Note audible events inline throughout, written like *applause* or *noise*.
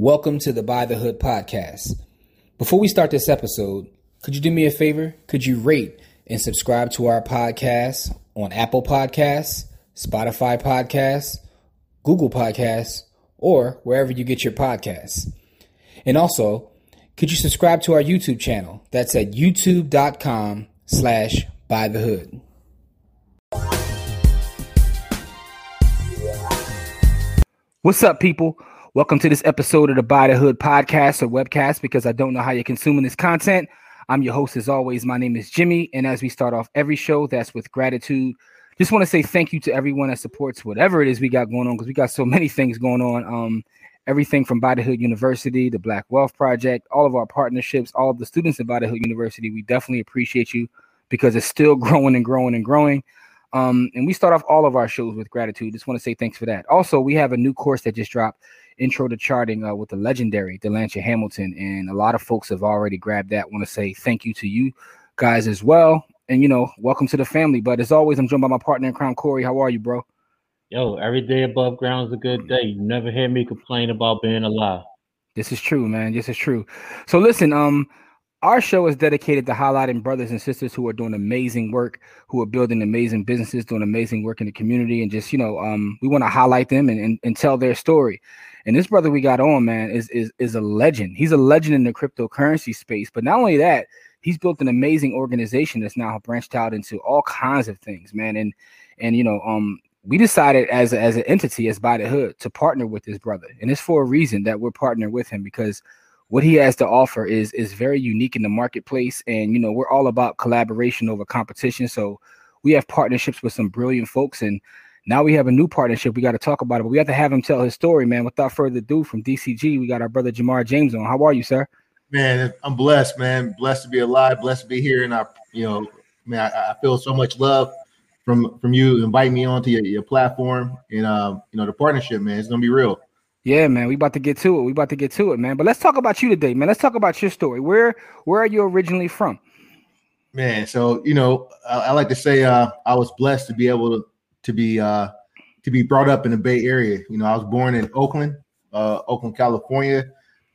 Welcome to the Buy the Hood podcast. Before we start this episode, could you do me a favor? Could you rate and subscribe to our podcast on Apple Podcasts, Spotify Podcasts, Google Podcasts, or wherever you get your podcasts? And also, could you subscribe to our YouTube channel? That's at youtube.com slash buy the hood. What's up, people? Welcome to this episode of the Buy the Hood podcast or webcast because I don't know how you're consuming this content. I'm your host, as always. My name is Jimmy. And as we start off every show, that's with gratitude. Just want to say thank you to everyone that supports whatever it is we got going on because we got so *laughs* many things going on. Um, everything from Buy the Hood University, the Black Wealth Project, all of our partnerships, all of the students at Buy the Hood University. We definitely appreciate you because it's still *laughs* growing and growing and growing. Um, and we start off all of our shows with gratitude. Just want to say thanks for that. Also, we have a new course that just dropped, Intro to Charting, uh, with the legendary Delancha Hamilton, and a lot of folks have already grabbed that. Want to say thank you to you guys as well, and you know, welcome to the family. But as always, I'm joined by my partner in crime, Corey. How are you, bro? Yo, every day above ground is a good day. You never hear me complain about being alive. This is true, man. This is true. So listen, um, our show is dedicated to highlighting brothers and sisters who are doing amazing work, who are building amazing businesses, doing amazing work in the community, and just you know, um, we want to highlight them and, and, and tell their story. And this brother we got on, man, is is is a legend. He's a legend in the cryptocurrency space. But not only that, he's built an amazing organization that's now branched out into all kinds of things, man. And and you know, um, we decided as a, as an entity, as Buy the Hood, to partner with this brother, and it's for a reason that we're partnering with him because what he has to offer is is very unique in the marketplace. And you know we're all about collaboration over competition. So we have partnerships with some brilliant folks. And now we have a new partnership we got to talk about it but we have to have him tell his story man. Without further ado from dcg we got our brother jamar james on. How are you sir? Man i'm blessed man. Blessed to be alive. Blessed to be here. And i you know man i, I feel so much love from from you inviting me onto your, your platform. And um you know the partnership man it's gonna be real yeah, man, we about to get to it. We about to get to it, man. But let's talk about you today, man. Let's talk about your story. Where where are you originally from? Man, so you know, I, I like to say uh, I was blessed to be able to to be uh, to be brought up in the Bay Area. You know, I was born in Oakland, uh, Oakland, California.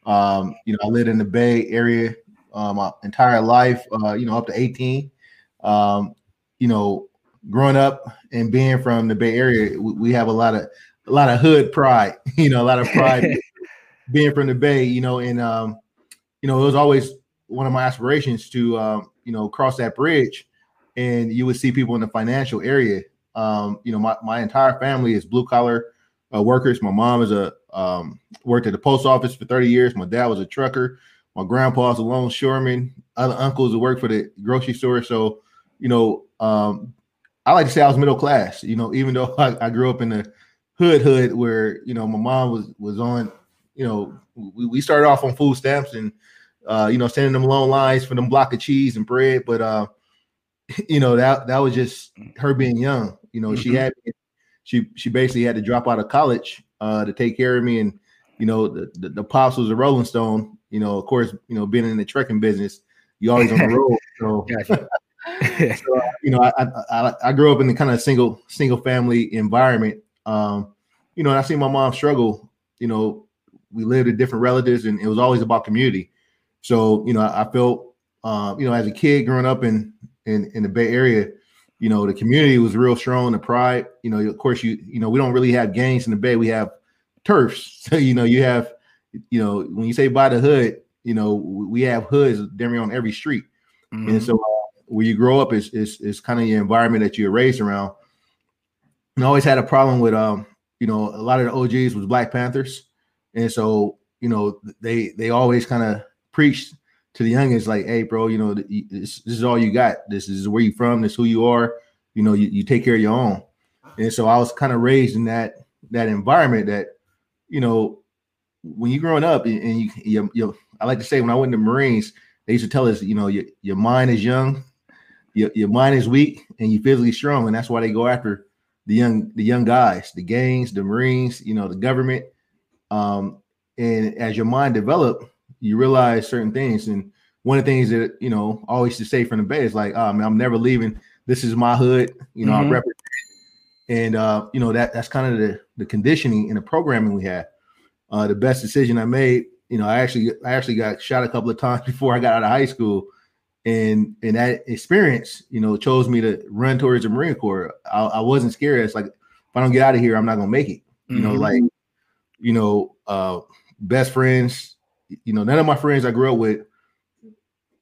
Um, you know, I lived in the Bay Area uh, my entire life. Uh, you know, up to eighteen. Um, you know, growing up and being from the Bay Area, we, we have a lot of a lot of hood pride, *laughs* you know, a lot of pride *laughs* being from the Bay, you know, and um, you know, it was always one of my aspirations to um, you know, cross that bridge and you would see people in the financial area. Um, you know, my, my entire family is blue collar uh, workers. My mom is a um, worked at the post office for 30 years. My dad was a trucker. My grandpa's a longshoreman. Other uncles who worked for the grocery store. So, you know, um, I like to say I was middle class. You know, even though *laughs* I, I grew up in the hood hood where you know my mom was was on you know we, we started off on food stamps and uh you know sending them long lines for them block of cheese and bread but uh *laughs* you know that that was just her being young you know mm-hmm. she had she she basically had to drop out of college uh to take care of me and you know the, the, the pops was a rolling stone you know of course you know being in the trucking business you always on the *laughs* road so, *laughs* so you know I, I i grew up in the kind of single single family environment um, you know, I see my mom struggle. You know, we lived with different relatives, and it was always about community. So, you know, I, I felt, uh, you know, as a kid growing up in in in the Bay Area, you know, the community was real strong. The pride, you know, of course, you you know, we don't really have gangs in the Bay. We have turfs. So, you know, you have, you know, when you say Buy the Hood, you know, we have hoods damn on every street. Mm-hmm. And so, uh, where you grow up is is is kind of your environment that you're raised around. I always had a problem with um, you know, a lot of the OGs was Black Panthers, and so you know they they always kind of preached to the youngins like, hey, bro, you know, this, this, is all you got. This is where you from. This is who you are. You know, you, you take care of your own. And so I was kind of raised in that that environment that, you know, when you're growing up and you, you, you I like to say when I went to Marines, they used to tell us, you know, your, your mind is young, your, your mind is weak, and you're physically strong. And that's why they go after the young the young guys, the gangs, the Marines, you know, the government. Um, and as your mind develop, you realize certain things. And one of the things that you know always to say from the Bay is like, oh, man, I'm never leaving. This is my hood. You know, mm-hmm. I represent. And uh, you know that that's kind of the the conditioning and the programming we had. uh, the best decision I made. You know, I actually I actually got shot a couple of times *laughs* before I got out of high school, and and that experience, you know, chose me to run towards the Marine Corps. I, I wasn't scared. It's like if I don't get out of here, I'm not gonna make it. You know, Mhm. like you know, uh, best friends. You know, none of my friends I grew up with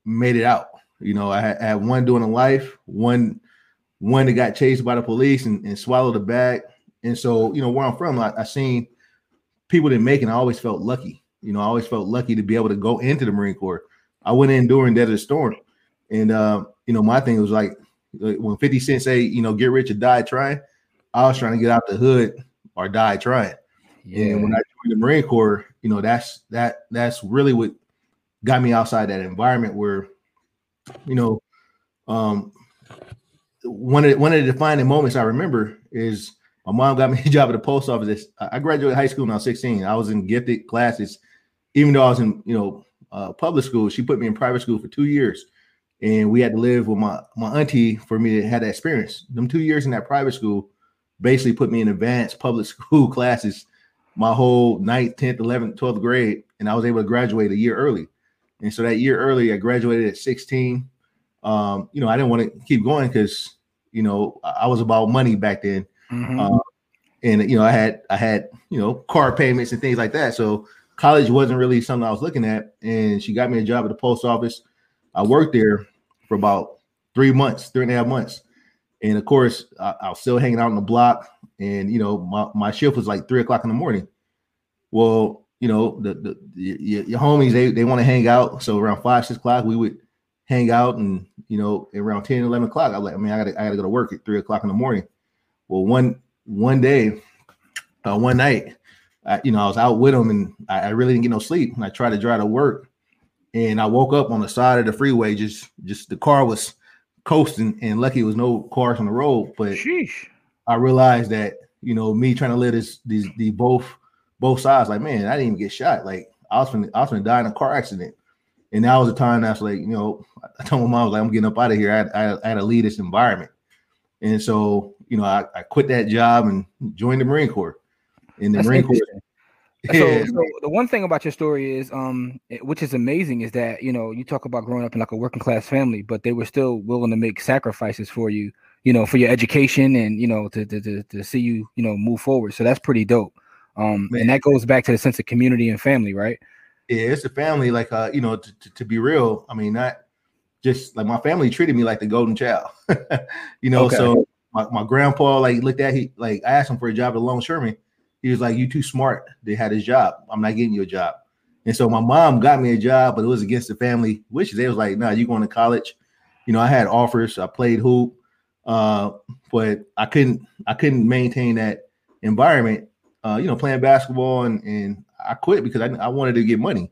made it out. You know, I had, I had one doing a life, one one that got chased by the police and, and swallowed a bag. And so, you know, where I'm from, I, I seen people didn't make it. I always felt lucky. You know, I always felt lucky to be able to go into the Marine Corps. I went in during Desert Storm, and uh, you know, my thing was like when 50 Cent say, you know, get rich or die trying. I was trying to get out the hood or die trying. Yeah. And when I joined the Marine Corps, you know, that's that that's really what got me outside that environment where, you know, um one of the, one of the defining moments I remember is my mom got me *laughs* a job at the post office. I graduated high school when I was 16. I was in gifted classes, even though I was in, you know, uh, public school. She put me in private school for two years, and we had to live with my my auntie for me to have that experience. Them two years in that private school basically put me in advanced public *laughs* school classes my whole 9th, 10th, 11th, 12th grade, and I was able to graduate a year early. And so that year early, I graduated at 16. Um, you know, I didn't want to keep going because you know I was about money back then, Mhm. uh, and you know I had I had you know car payments and things like that. So college wasn't really something I was looking at. And she got me a job at the post office. I worked there for about three months, three and a half months. And of course, I, I was still hanging out on the block, and you know, my, my shift was like three o'clock in the morning. Well, you know, the, the, your, your homies they, they want to hang out. So around five, six o'clock, we would hang out, and you know, around 10, 11 o'clock, I was like, I mean, I gotta I gotta go to work at three o'clock in the morning. Well, one one day, uh, one night, I, you know, I was out with them, and I, I really didn't get no sleep. And I tried to drive to work, and I woke up on the side of the freeway. Just just the car was coasting, and lucky it was no cars on the road. But Sheesh. I realized that you know me trying to live this these the both both sides. Like man, I didn't even get shot. Like I was gonna I was gonna die in a car accident, and that was the time that's like you know *laughs* I told my mom I was like I'm getting up out of here. I had, I, had- I had to leave this environment, and so you know I, I quit that job and joined the Marine Corps. In the That's Marine Corps, So, so the one thing about your story is, um, which is amazing, is that you know you talk about growing up in like a working class family, but they were still willing to make sacrifices for you, you know, for your education and you know to to to, to see you, you know, move forward. So that's pretty dope. Um, Man. and that goes back to the sense of community and family, right? yeah, it's a family. Like uh, you know, to, to, to be real, I mean, not just like my family treated me like the golden child. *laughs* you know, Okay. so my, my grandpa like looked at he like I asked him for a job at Longshoreman. He was like, "You too smart. They had his job. I'm not getting you a job." And so my mom got me a job, but it was against the family wishes. They was like, "No, nah, you going to college?" You know, I had offers. I played hoop, uh, but I couldn't. I couldn't maintain that environment. Uh, you know, playing basketball, and and I quit because I, I wanted to get money.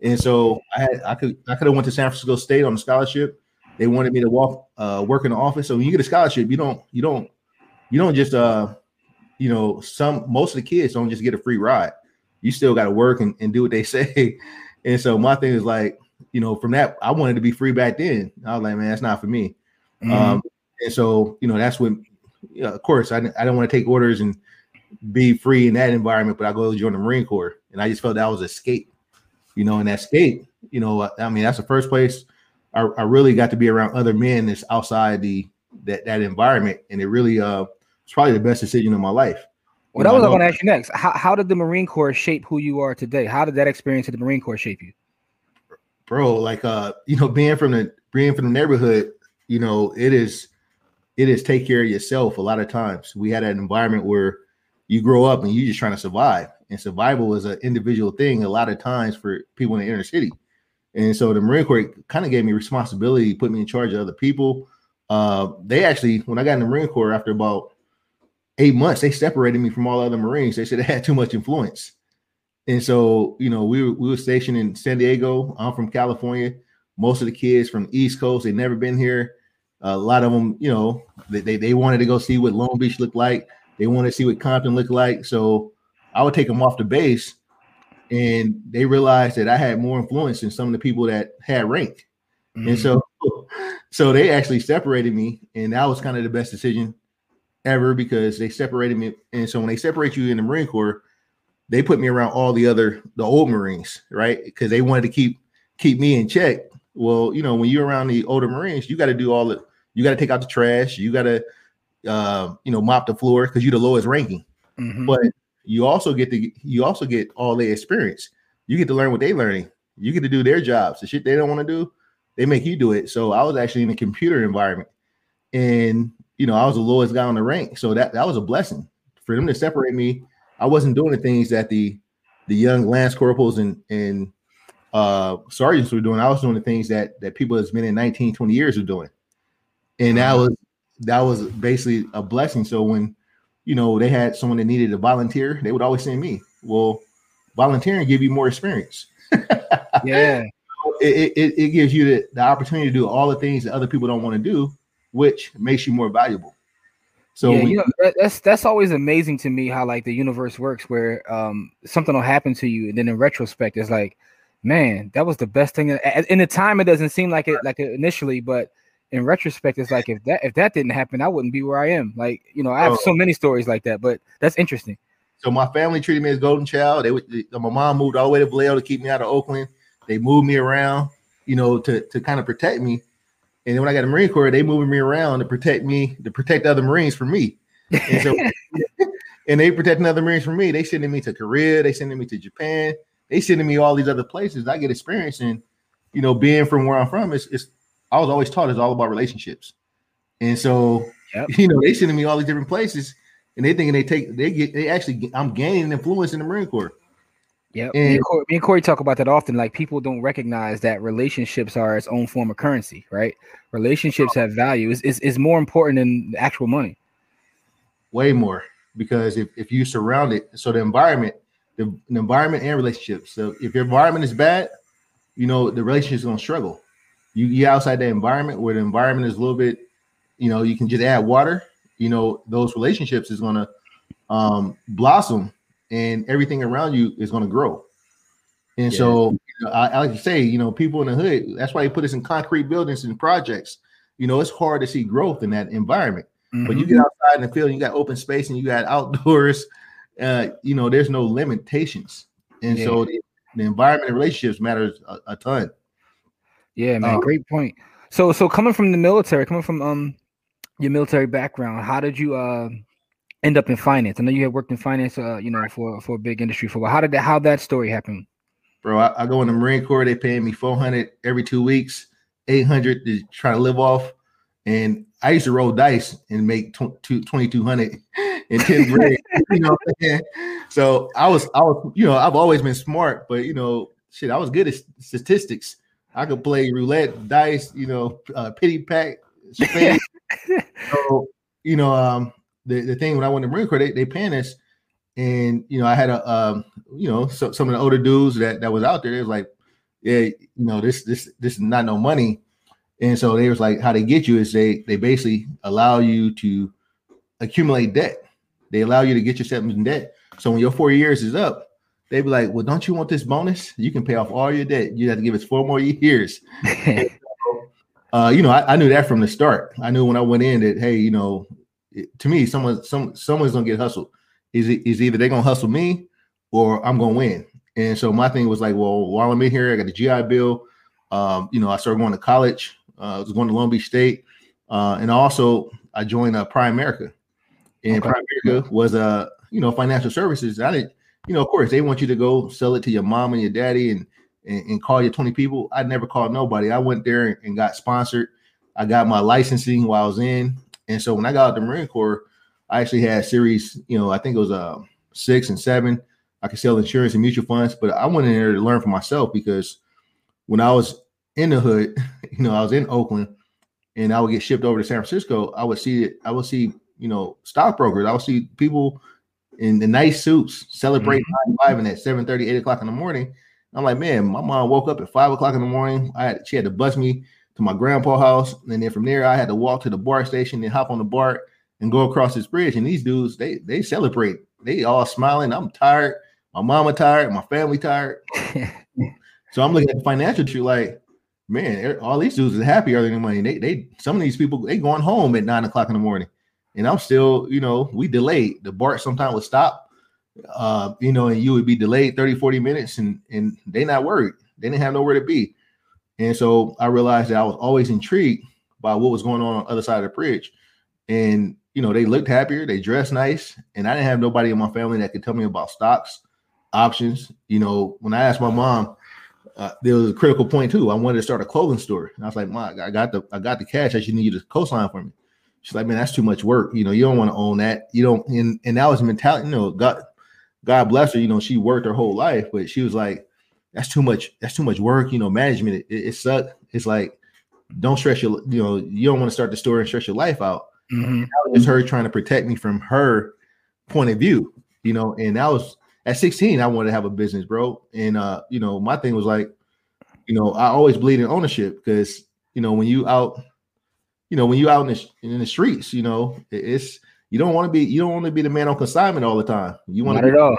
And so I had I could I could have went to San Francisco State on a scholarship. They wanted me to walk uh, work in the office. So when you get a scholarship, you don't you don't you don't just uh you know some most of the kids don't just get a free ride. You still got to work and, and do what they *laughs* say. And so my thing is like you know from that I wanted to be free back then. I was like man that's not for me. Mhm. Um, and so you know that's when you know, of course I I don't want to take orders and be free in that environment, but I go join the Marine Corps, and I just felt that was escape. You know, and that escape, you know, I mean that's the first place I, I really got to be around other men that's outside the that that environment, and it really uh it's probably the best decision of my life. well, that was going to ask you next. How how did the Marine Corps shape who you are today? How did that experience at the Marine Corps shape you? bro like uh you know being from the being from the neighborhood you know it is it is take care of yourself a lot of times we had an environment where you grow up and you're just trying to survive and survival is an individual thing a lot of times for people in the inner city and so the marine corps kind of gave me responsibility put me in charge of other people uh they actually when i got in the marine corps after about eight months they separated me from all other marines they said i had too much influence and so, you know, we were, we were stationed in San Diego. I'm from California. Most of the kids from the East Coast, they've never been here. a lot of them, you know, they, they, they wanted to go see what Long Beach looked like. They wanted to see what Compton looked like. So I would take them off the base and they realized that I had more influence than some of the people that had rank. Mm-hmm. And so, *laughs* so they actually separated me, and that was kind of the best decision ever because they separated me. And so when they separate you in the Marine Corps, they put me around all the other the old Marines, right? Because they wanted to keep keep me in check. Well, you know, when you're around the older Marines, you got to do all the you got to take out the trash, you got to uh, you know mop the floor because you're the lowest ranking. Mm-hmm. But you also get to you also get all the experience. You get to learn what they're learning. You get to do their jobs. The shit they don't want to do, they make you do it. So I was actually in a computer environment, and you know I was the lowest guy on the rank. So that that was a blessing for them to separate me. I wasn't doing the things that the the young lance corporals and and uh, sergeants were doing. I was doing the things that that people that's been in 19, 20 years are doing, and that was that was basically a blessing. So when you know they had someone that needed to volunteer, they would always send me. Well, volunteering give you more experience. *laughs* yeah, it, it, it gives you the, the opportunity to do all the things that other people don't want to do, which makes you more valuable. So yeah, we, you know, that, that's that's always amazing to me how like the universe works, where um something will happen to you, and then in retrospect, it's like, man, that was the best thing. In the time, it doesn't seem like it like it initially, but in retrospect, it's like if that if that didn't happen, I wouldn't be where I am. Like you know, I have so many stories like that, but that's interesting. So my family treated me as golden child. They, they my mom moved all the way to Vallejo to keep me out of Oakland. They moved me around, you know, to to kind of protect me. And then when I got the Marine Corps, they moving me around to protect me, to protect other Marines from me. And so *laughs* and they protecting other Marines from me. They sending me to Korea, they sending me to Japan, they sending me all these other places. I get experience in, you know, being from where I'm from. It's, it's I was always taught it's all about relationships. And so, yep. *laughs* you know, they sending me all these different places and they thinking they take they get they actually I'm gaining influence in the Marine Corps. Yeah, me, me, and Corey talk about that often. Like people don't recognize that relationships are its own form of currency, right? Relationships have value. Is is is more important than actual money. Way more because if, if you surround it, so the environment, the, the environment and relationships. So if your environment is bad, you know the relationship is gonna struggle. You get outside the environment where the environment is a little bit, you know, you can just add water. You know, those relationships is gonna um, blossom and everything around you is going to grow. And yeah. so you know, I, I, like to say, you know, people in the hood, that's why they put us in concrete buildings and projects. You know, it's hard to see growth in that environment. Mm-hmm. But you get outside in the field, you got open space and you got outdoors, *laughs* uh, you know, there's no limitations. And yeah. so the, the, environment and relationships matters a, a ton. Yeah, man, um, great point. So so coming from the military, coming from um your military background, how did you uh end up in finance? I know you had worked in finance, uh, you know, for for a big industry for a while. How did that? How that story happen? Bro, I, I go in the Marine Corps. They paying me four hundred every two weeks, eight hundred to try to live off. And I used to roll dice and make twenty two hundred in tenth grade. *laughs* you know, so I was I was you know I've always been smart, but you know shit I was good at statistics. I could play roulette, dice, you know, uh, pitty pat, *laughs* so you know, um, the, the thing when I went to Marine Corps, they, they paying us, and you know, I had a um, you know, so, some of the older dudes that that was out there, they was like, yeah, you know, this this this is not no money, and so they was like, how they get you is they they basically allow you to accumulate debt. They allow you to get yourself in debt. So when your four years is up, they be like, well, don't you want this bonus? You can pay off all your debt. You have to give us four more *laughs* years. *laughs* uh, you know, I, I, knew that from the start. I knew when I went in that, hey, you know, to me, someone some someone's gonna get hustled. Is it is either they're gonna hustle me or I'm gonna win. And so my thing was like, well, while I'm in here, I got the GI Bill. Um, you know, I started going to college. Uh, I was going to Long Beach State, uh, and also I joined uh, Primerica. And okay. Primerica was a uh, you know financial services. I didn't, you know, of course, they want you to go sell it to your mom and your daddy and and, and call your 20 people. I never called nobody. I went there and got sponsored. I got my licensing while I was in. And so when I got out the Marine Corps, I actually had series, you know, I think it was uh, six and seven. I could sell insurance and mutual funds, but I went in there to learn for myself because when I was in the hood, *laughs* you know, I was in Oakland and I would get shipped over to San Francisco. I would see it, I would see, you know, stockbrokers. I would see people in the nice suits celebrating mm-hmm. and at 7 30, 8 o'clock in the morning. I'm like, man, my mom woke up at five o'clock in the morning. I had, she had to bust me to my grandpa house, and then from there I had to walk to the BART station and hop on the BART and go across this bridge. And these dudes, they they celebrate. They all smiling. I'm tired. My mama tired. My family tired. *laughs* so I'm looking at the financial tree like, man, all these dudes are happy in the. They they some of these people they going home at nine o'clock in the morning, and I'm still, you know, we delayed. The BART sometimes would stop, uh, you know, and you would be delayed 30, 40 minutes and and they not worried. They didn't have nowhere to be. And so I realized that I was always intrigued by what was going on on the other side of the bridge. And you know, they looked happier, they dressed nice, and I didn't have nobody in my family that could tell me about stocks, options. You know, when I asked my mom, uh, there was a critical point too. I wanted to start a clothing store. And I was like, Mom, I got the I got the cash. I just need you to co-sign for me. She's like, man, that's too much work. You know, you don't want to own that. You don't. And and that was mentality. You know, God, God bless her. You know, she worked her whole life, but she was like, that's too much. That's too much work. You know, management. It, it, sucked. It's like, don't stress your. You know, you don't want to start the store and stress your life out. Mhm. It's her trying to protect me from her point of view. You know, and that was at 16. I wanted to have a business, bro. And uh, you know, my thing was like, you know, I always believe in ownership because you know when you out, you know, when you out in the in the streets, you know, it- it's you don't want to be you don't want to be the man on consignment all the time. You want to at all.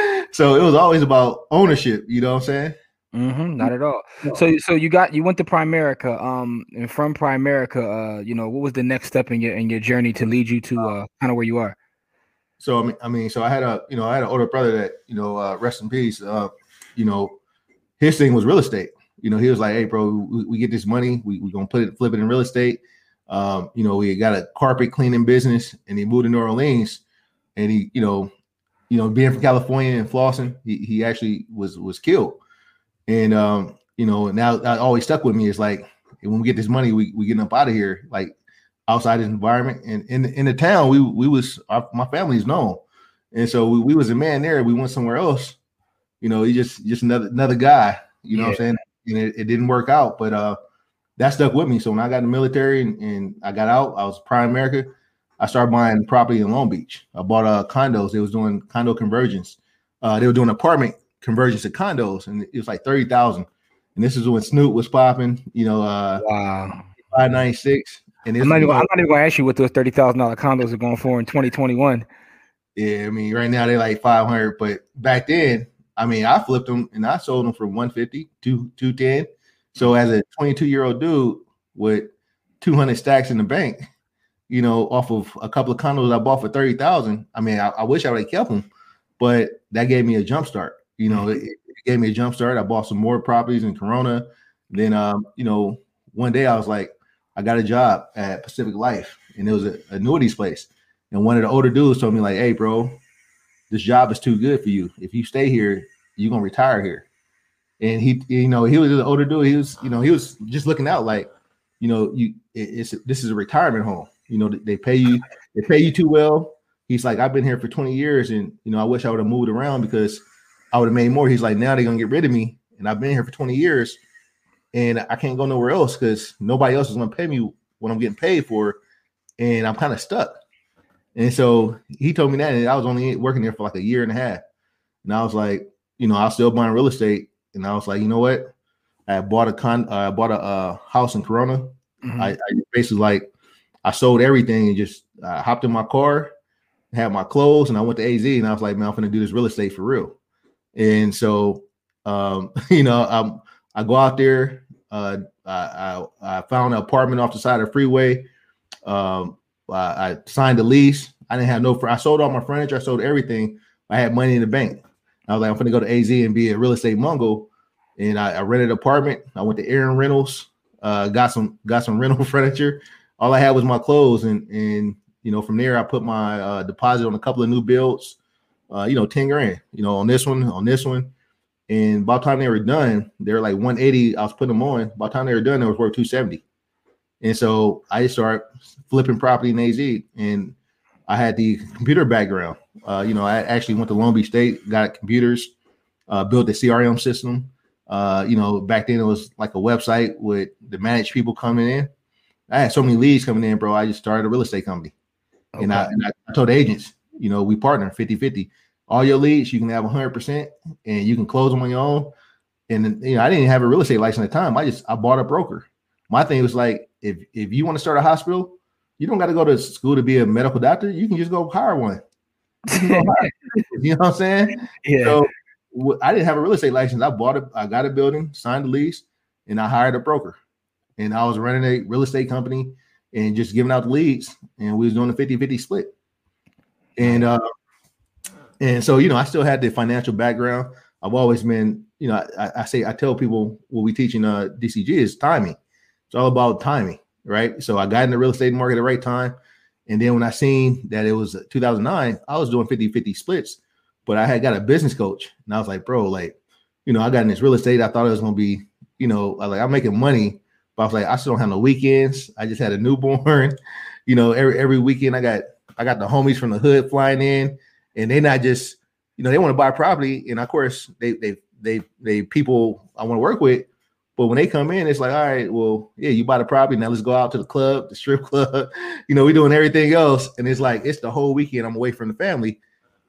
*laughs* so it was always about ownership, you know what I'm saying? hmm not at all. No. So, so you got you went to Primerica, um, and from Primerica, uh, you know, what was the next step in your in your journey to lead you to uh, kind of where you are? So I mean, I mean, so I had a you know I had an older brother that you know uh, rest in peace. Uh, you know, his thing was real estate. You know, he was like, "Hey, bro, we, we get this money, we we gonna put it flip it in real estate." Um, you know, we got a carpet cleaning business, and he moved to New Orleans, and he you know, you know, being from California and flossing, he he actually was was killed, and um, you know, now that always stuck with me. Is like when we get this money, we we getting up out of here, like outside his environment. And in in the town we we was our, my family's known. And so we, we was a man there. We went somewhere else. You know he just just another another guy you know what i'm saying? And it, it didn't work out. But uh that stuck with me. So when i got in the military and, and i got out i was Primerica i started buying property in long beach i bought uh condos they was doing condo conversions uh they were doing apartment conversions to condos and it was like 30000 and this is when snoop was popping you know uh Wow. 596 and I'm not, even, I'm not even going to ask you what those thirty thousand dollar condos are going for in 2021. Yeah, I mean, right now they're like 500, but back then, I mean, I flipped them and I sold them for 150 to 210. So as a 22 year old dude with 200 stacks in the bank, *laughs* you know, off of a couple of condos I bought for 30,000. I mean, I, I wish I would have kept them, but that gave me a jump start. You know, it, it gave me a jump start. I bought some more properties in Corona. Then, um, you know, one day I was like, I got a job at Pacific Life and it was an annuities place. And one of the older dudes told me, like, hey, bro, this job is too good for you. If you stay here, you're gonna retire here. And he, you know, he was an older dude. He was, you know, he was just looking out like, you know, you it- it's this is a retirement home. You know, they pay you, they pay you too well. He's like, I've been here for 20 years, and you know, I wish I would have moved around because I would have made more. He's like, now they're gonna get rid of me, and I've been here for 20 years, and I can't go nowhere else because nobody else is gonna pay me what I'm getting paid for, and I'm kind of stuck. And so he told me that, and I was only working there for like a year and a half. And I was like, you know, I was still buying real estate, and I was like, you know what? I bought a con, I bought a uh, house in Corona. Mhm. I, I basically like, I sold everything and just uh, hopped in my car, had my clothes, and I went to AZ, and I was like, man, I'm gonna do this real estate for real. And so, um, *laughs* you know, um, I go out there. Uh, I, I I found an apartment off the side of the freeway. Um, I, I signed a lease. I didn't have no. fr- I sold all my furniture. I sold everything. I had money in the bank. I was like, I'm gonna go to AZ and be a real estate mongo. And I, I rented an apartment. I went to Aaron Rentals. Uh, got some got some *laughs* rental furniture. All I had was my clothes, and and you know from there I put my uh, deposit on a couple of new builds. Uh, you know, ten grand. You know, on this one, on this one. And by the time they were done, they were like 180. I was putting them on. By the time they were done, they was worth 270. And so I started flipping property in AZ, and I had the computer background. Uh, you know, I actually went to Long Beach State, got computers, uh, built the CRM system. Uh, you know, back then it was like a website with the managed people coming in. I had so many leads coming in, bro. I just started a real estate company. And, I, and I told agents, you know, we partner 50 50. All your leads, you can have 100% and you can close them on your own. And, you know, I didn't have a real estate license at the time. I just, I bought a broker. My thing was like, if, if you want to start a hospital, you don't got to go to school to be a medical doctor. You can just go hire one. You *laughs* know what I'm saying? yeah. So I didn't have a real estate license. I bought it. I got a building, signed the lease, and I hired a broker. And I was running a real estate company and just giving out the leads. And we was doing a 50-50 split. And uh, And so, you know, I still had the financial background. I've always been, you know, I, I say I tell people what we teach in uh, DCG is timing. It's all about timing, right? So I got in the real estate market at the right time. And then when I seen that it was 2009, I was doing 50 50 splits, but I had got a business coach. And I was like, bro, like, you know, I got in this real estate. I thought it was going to be, you know, like I'm making money, but I was like, I still don't have no weekends. I just had a newborn. *laughs* You know, every every weekend I got I got the homies from the hood flying in, and they not just, you know, they want to buy property. And of course, they they they they people I want to work with. But when they come in, it's like, all right, well, yeah, you buy the property. Now let's go out to the club, the strip *laughs* club. You know, we're doing everything else. And it's like, it's the whole weekend. I'm away from the family,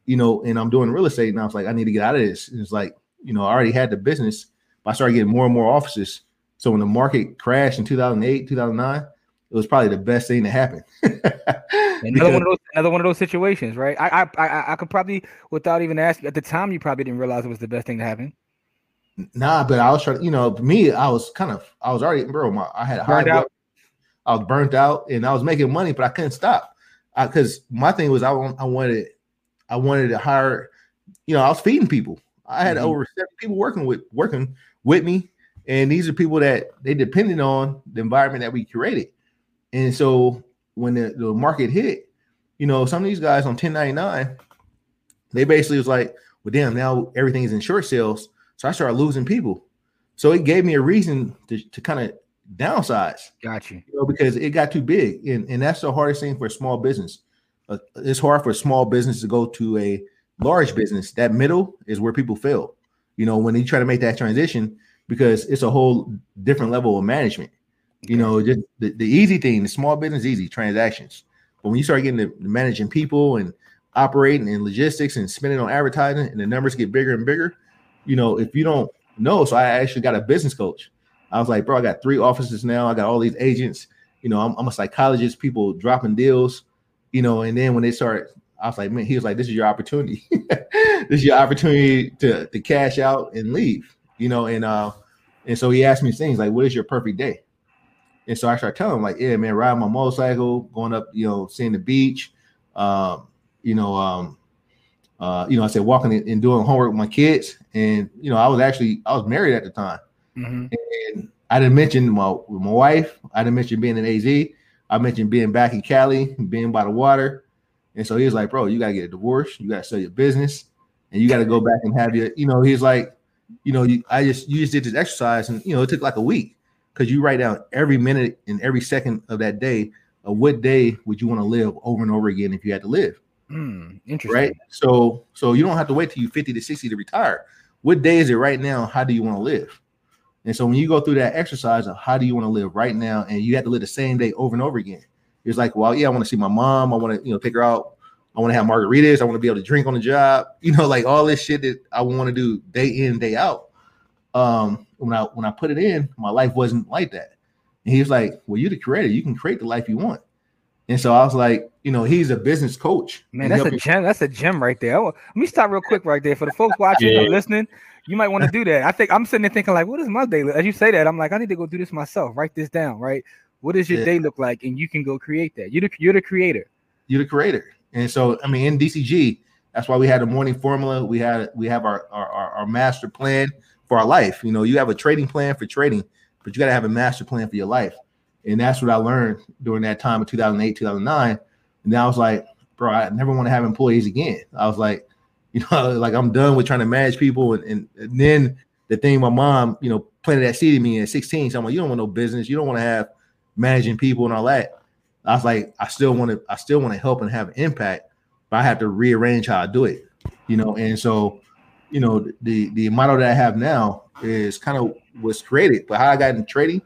you know, and I'm doing real estate. And I was like, I need to get out of this. And it's like, you know, I already had the business. But I started getting more and more offices. So when the market crashed in 2008, 2009, it was probably the best thing to happen. *laughs* another one of those, another one of those situations, right? I, I, I, I could probably, without even asking, at the time, you probably didn't realize it was the best thing to happen. Nah, but I was trying. You know, me, I was kind of, I was already, bro. My, I had a high. Blood, I was burnt out, and I was making money, but I couldn't stop. Because my thing was, I, I wanted, I wanted to hire. You know, I was feeding people. I had mm-hmm. over seven people working with working with me, and these are people that they depended on the environment that we created. And so when the, the market hit, you know, some of these guys on 1099, they basically was like, well, damn, now everything is in short sales. So I started losing people. So it gave me a reason to, to kind of downsize. Got you. you know, because it got too big. And, and that's the hardest thing for a small business. Uh, it's hard for a small business to go to a large business, that middle is where people fail. You know, when you try to make that transition, because it's a whole different level of management. You know, just the, the easy thing, the small business easy transactions. But when you start getting to managing people and operating and logistics and spending on advertising and the numbers get bigger and bigger, you know, if you don't know, so I actually got a business coach. I was like, bro, I got three offices now. I got all these agents. You know, I'm, I'm a psychologist, people dropping deals, you know, and then when they start I was like, man, he was like, this is your opportunity. *laughs* this is your opportunity to, to cash out and leave, you know. And uh, and so he asked me things like, what is your perfect day? And so I started telling him, like, yeah, man, riding my motorcycle, going up, you know, seeing the beach, um, you know, um, uh, you know, I said walking and doing homework with my kids. And you know, I was actually I was married at the time. Mm-hmm. And I didn't mention my my wife, I didn't mention being in AZ, I mentioned being back in Cali, being by the water and so he was like, bro, you gotta get a divorce, you gotta sell your business, and you gotta go back and have your, you know, he's like, you know, you, I just you just did this exercise, and you know, it took like a week because you write down every minute and every second of that day of what day would you want to live over and over again if you had to live. Mm, interesting. Right. So so you don't have to wait till you 50 to 60 to retire. What day is it right now? How do you want to live? And so when you go through that exercise of how do you want to live right now, and you have to live the same day over and over again, it's like, well, yeah, I want to see my mom. I want to, you know, take her out. I want to have margaritas. I want to be able to drink on the job. *laughs* You know, like all this shit that I want to do day in, day out. Um, when I when I put it in, my life wasn't like that. And he was like, Well, you're the creator, you can create the life you want. And so I was like, you know, he's a business coach. Man, that's a gem. That's a gem right there. let me stop real quick right there for the folks watching yeah. or listening. You might want to do that. I think I'm sitting there thinking like, what is my day? As you say that, I'm like, I need to go do this myself. Write this down, right? What does your yeah. day look like? And you can go create that. You're the you're the creator. You're the creator. And so, I mean, in DCG, that's why we had a morning formula. We had we have our our, our master plan for our life. You know, you have a trading plan for trading, but you got to have a master plan for your life. And that's what I learned during that time of 2008, 2009. And I was like, bro, I never want to have employees again. I was like, *laughs* you know, like I'm done with trying to manage people. And, and, and then the thing my mom, you know, planted that seed in me at 16. So I'm like, you don't want no business. You don't want to have managing people and all that. I was like, I still want to, I still want to help and have an impact, but I have to rearrange how I do it, you know. And so, you know, the the model that I have now is kind of was created. But how I got into trading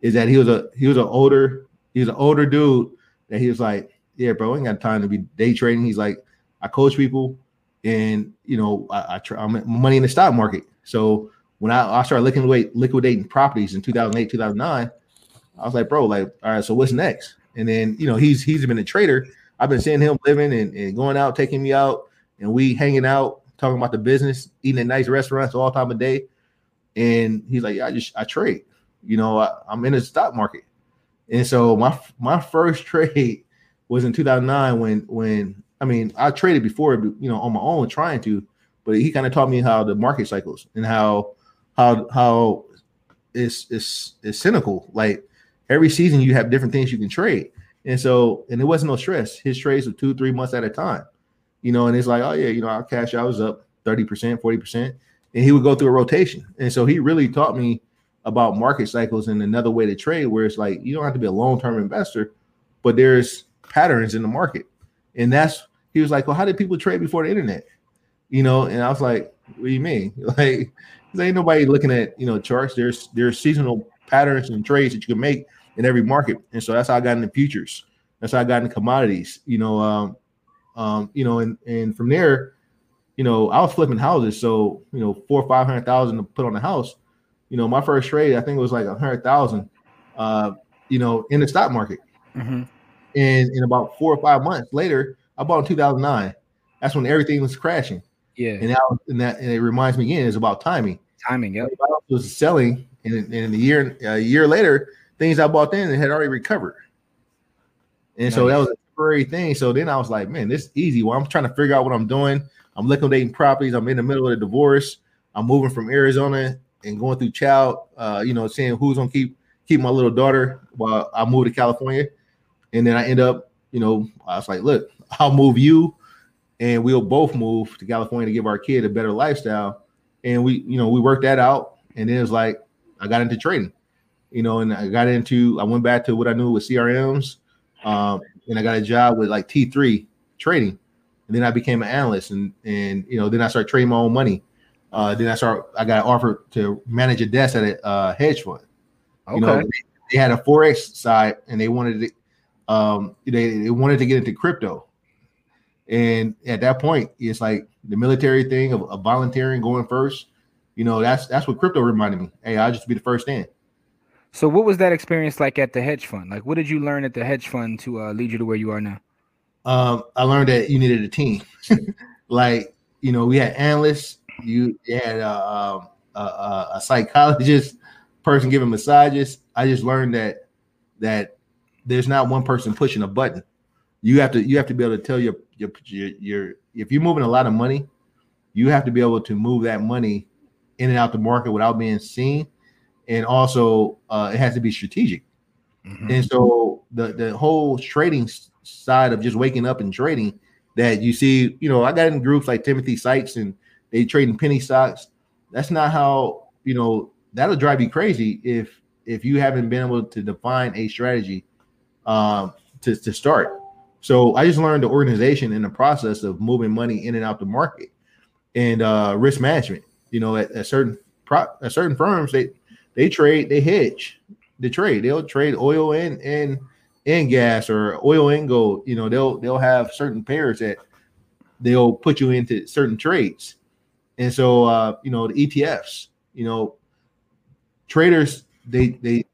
is that he was a he was an older he was an older dude that he was like, yeah, bro, I ain't got time to be day trading. He's like, I coach people, and you know, I, I try I'm money in the stock market. So when I, I started liquidating liquidating properties in 2008, 2009, I was like, bro, like, all right, so what's next? And then you know he's he's been a trader. I've been seeing him living and, and going out, taking me out, and we hanging out, talking about the business, eating at nice restaurants all time of day. And he's like, I just I trade. You know, I, I'm in the stock market. And so my my first *laughs* trade was in 2009 when when I mean, I traded before, you know, on my own trying to, but he kind of taught me how the market cycles and how how how it's it's it's cynical. Like every season you have different things you can trade. And so, and it wasn't no stress. His trades were two, three months at a time. You know, and it's like, oh yeah, you know, our cash out was up 30%, 40%. And he would go through a rotation. And so he really taught me about market cycles and another way to trade where it's like you don't have to be a long-term investor, but there's patterns in the market. And that's he was like, Well, how did people trade before the internet? You know, and I was like, What do you mean? *laughs* Like, there ain't nobody looking at you know charts. There's there's seasonal patterns and trades that you can make in every market. And so that's how I got into futures. That's how I got into commodities, you know, um, um, you know, and and from there, you know, I was flipping houses. So, you know, four or five hundred thousand to put on the house. You know, my first trade, I think it was like a hundred thousand, uh, you know, in the stock market. Mm-hmm. And in about four or five months later, I bought in 2009. That's when everything was crashing. Yeah. And that, and that, and it reminds me again, is about timing. Timing, yeah. was selling, and, and in the year, a year later, things I bought then had already recovered. And nice. so that was a temporary thing. So then I was like, man, this is easy. Well, I'm trying to figure out what I'm doing. I'm liquidating properties. I'm in the middle of a divorce. I'm moving from Arizona and going through child, uh, you know, saying who's gonna keep keep my little daughter while I move to California. And then I end up, you know, I was like, look, *laughs* I'll move you and we'll both move to California to give our kid a better lifestyle. And we, you know, we worked that out. And then it was like I got into trading you know, and I got into, I went back to what I knew with CRMs, um, and I got a job with like T3 trading, and then I became an analyst, and and you know, then I started trading my own money. Uh, then I start, I got offered to manage a desk at a uh, hedge fund. Okay. You know, they, they, had a forex side, and they wanted to, um, they they wanted to get into crypto. And at that point, it's like the military thing of, of volunteering, going first. You know, that's that's what crypto reminded me. Hey, I just be the first in. So, what was that experience like at the hedge fund? Like, what did you learn at the hedge fund to uh, lead you to where you are now? Um, I learned that you needed a team. *laughs* like, you know, we had analysts, you had uh, um, a, a, psychologist, person giving massages. I just learned that that there's not one person pushing a button. You have to you have to be able to tell your your your, your if you're moving a lot of money, you have to be able to move that money in and out the market without being seen and also uh, it has to be strategic. Mm-hmm. And so the the whole trading side of just waking up and trading that you see, you know, I got in groups like Timothy Sykes and they trading penny stocks. That's not how you know that'll drive you crazy if if you haven't been able to define a strategy um, to to start. So I just learned the organization and the process of moving money in and out the market and uh, risk management. You know, at, at certain pro, at certain firms, they they trade, they hedge the trade. They'll trade oil and and and gas or oil and gold. You know, they'll they'll have certain pairs that they'll put you into certain trades. And so uh, you know, the ETFs, you know, traders they they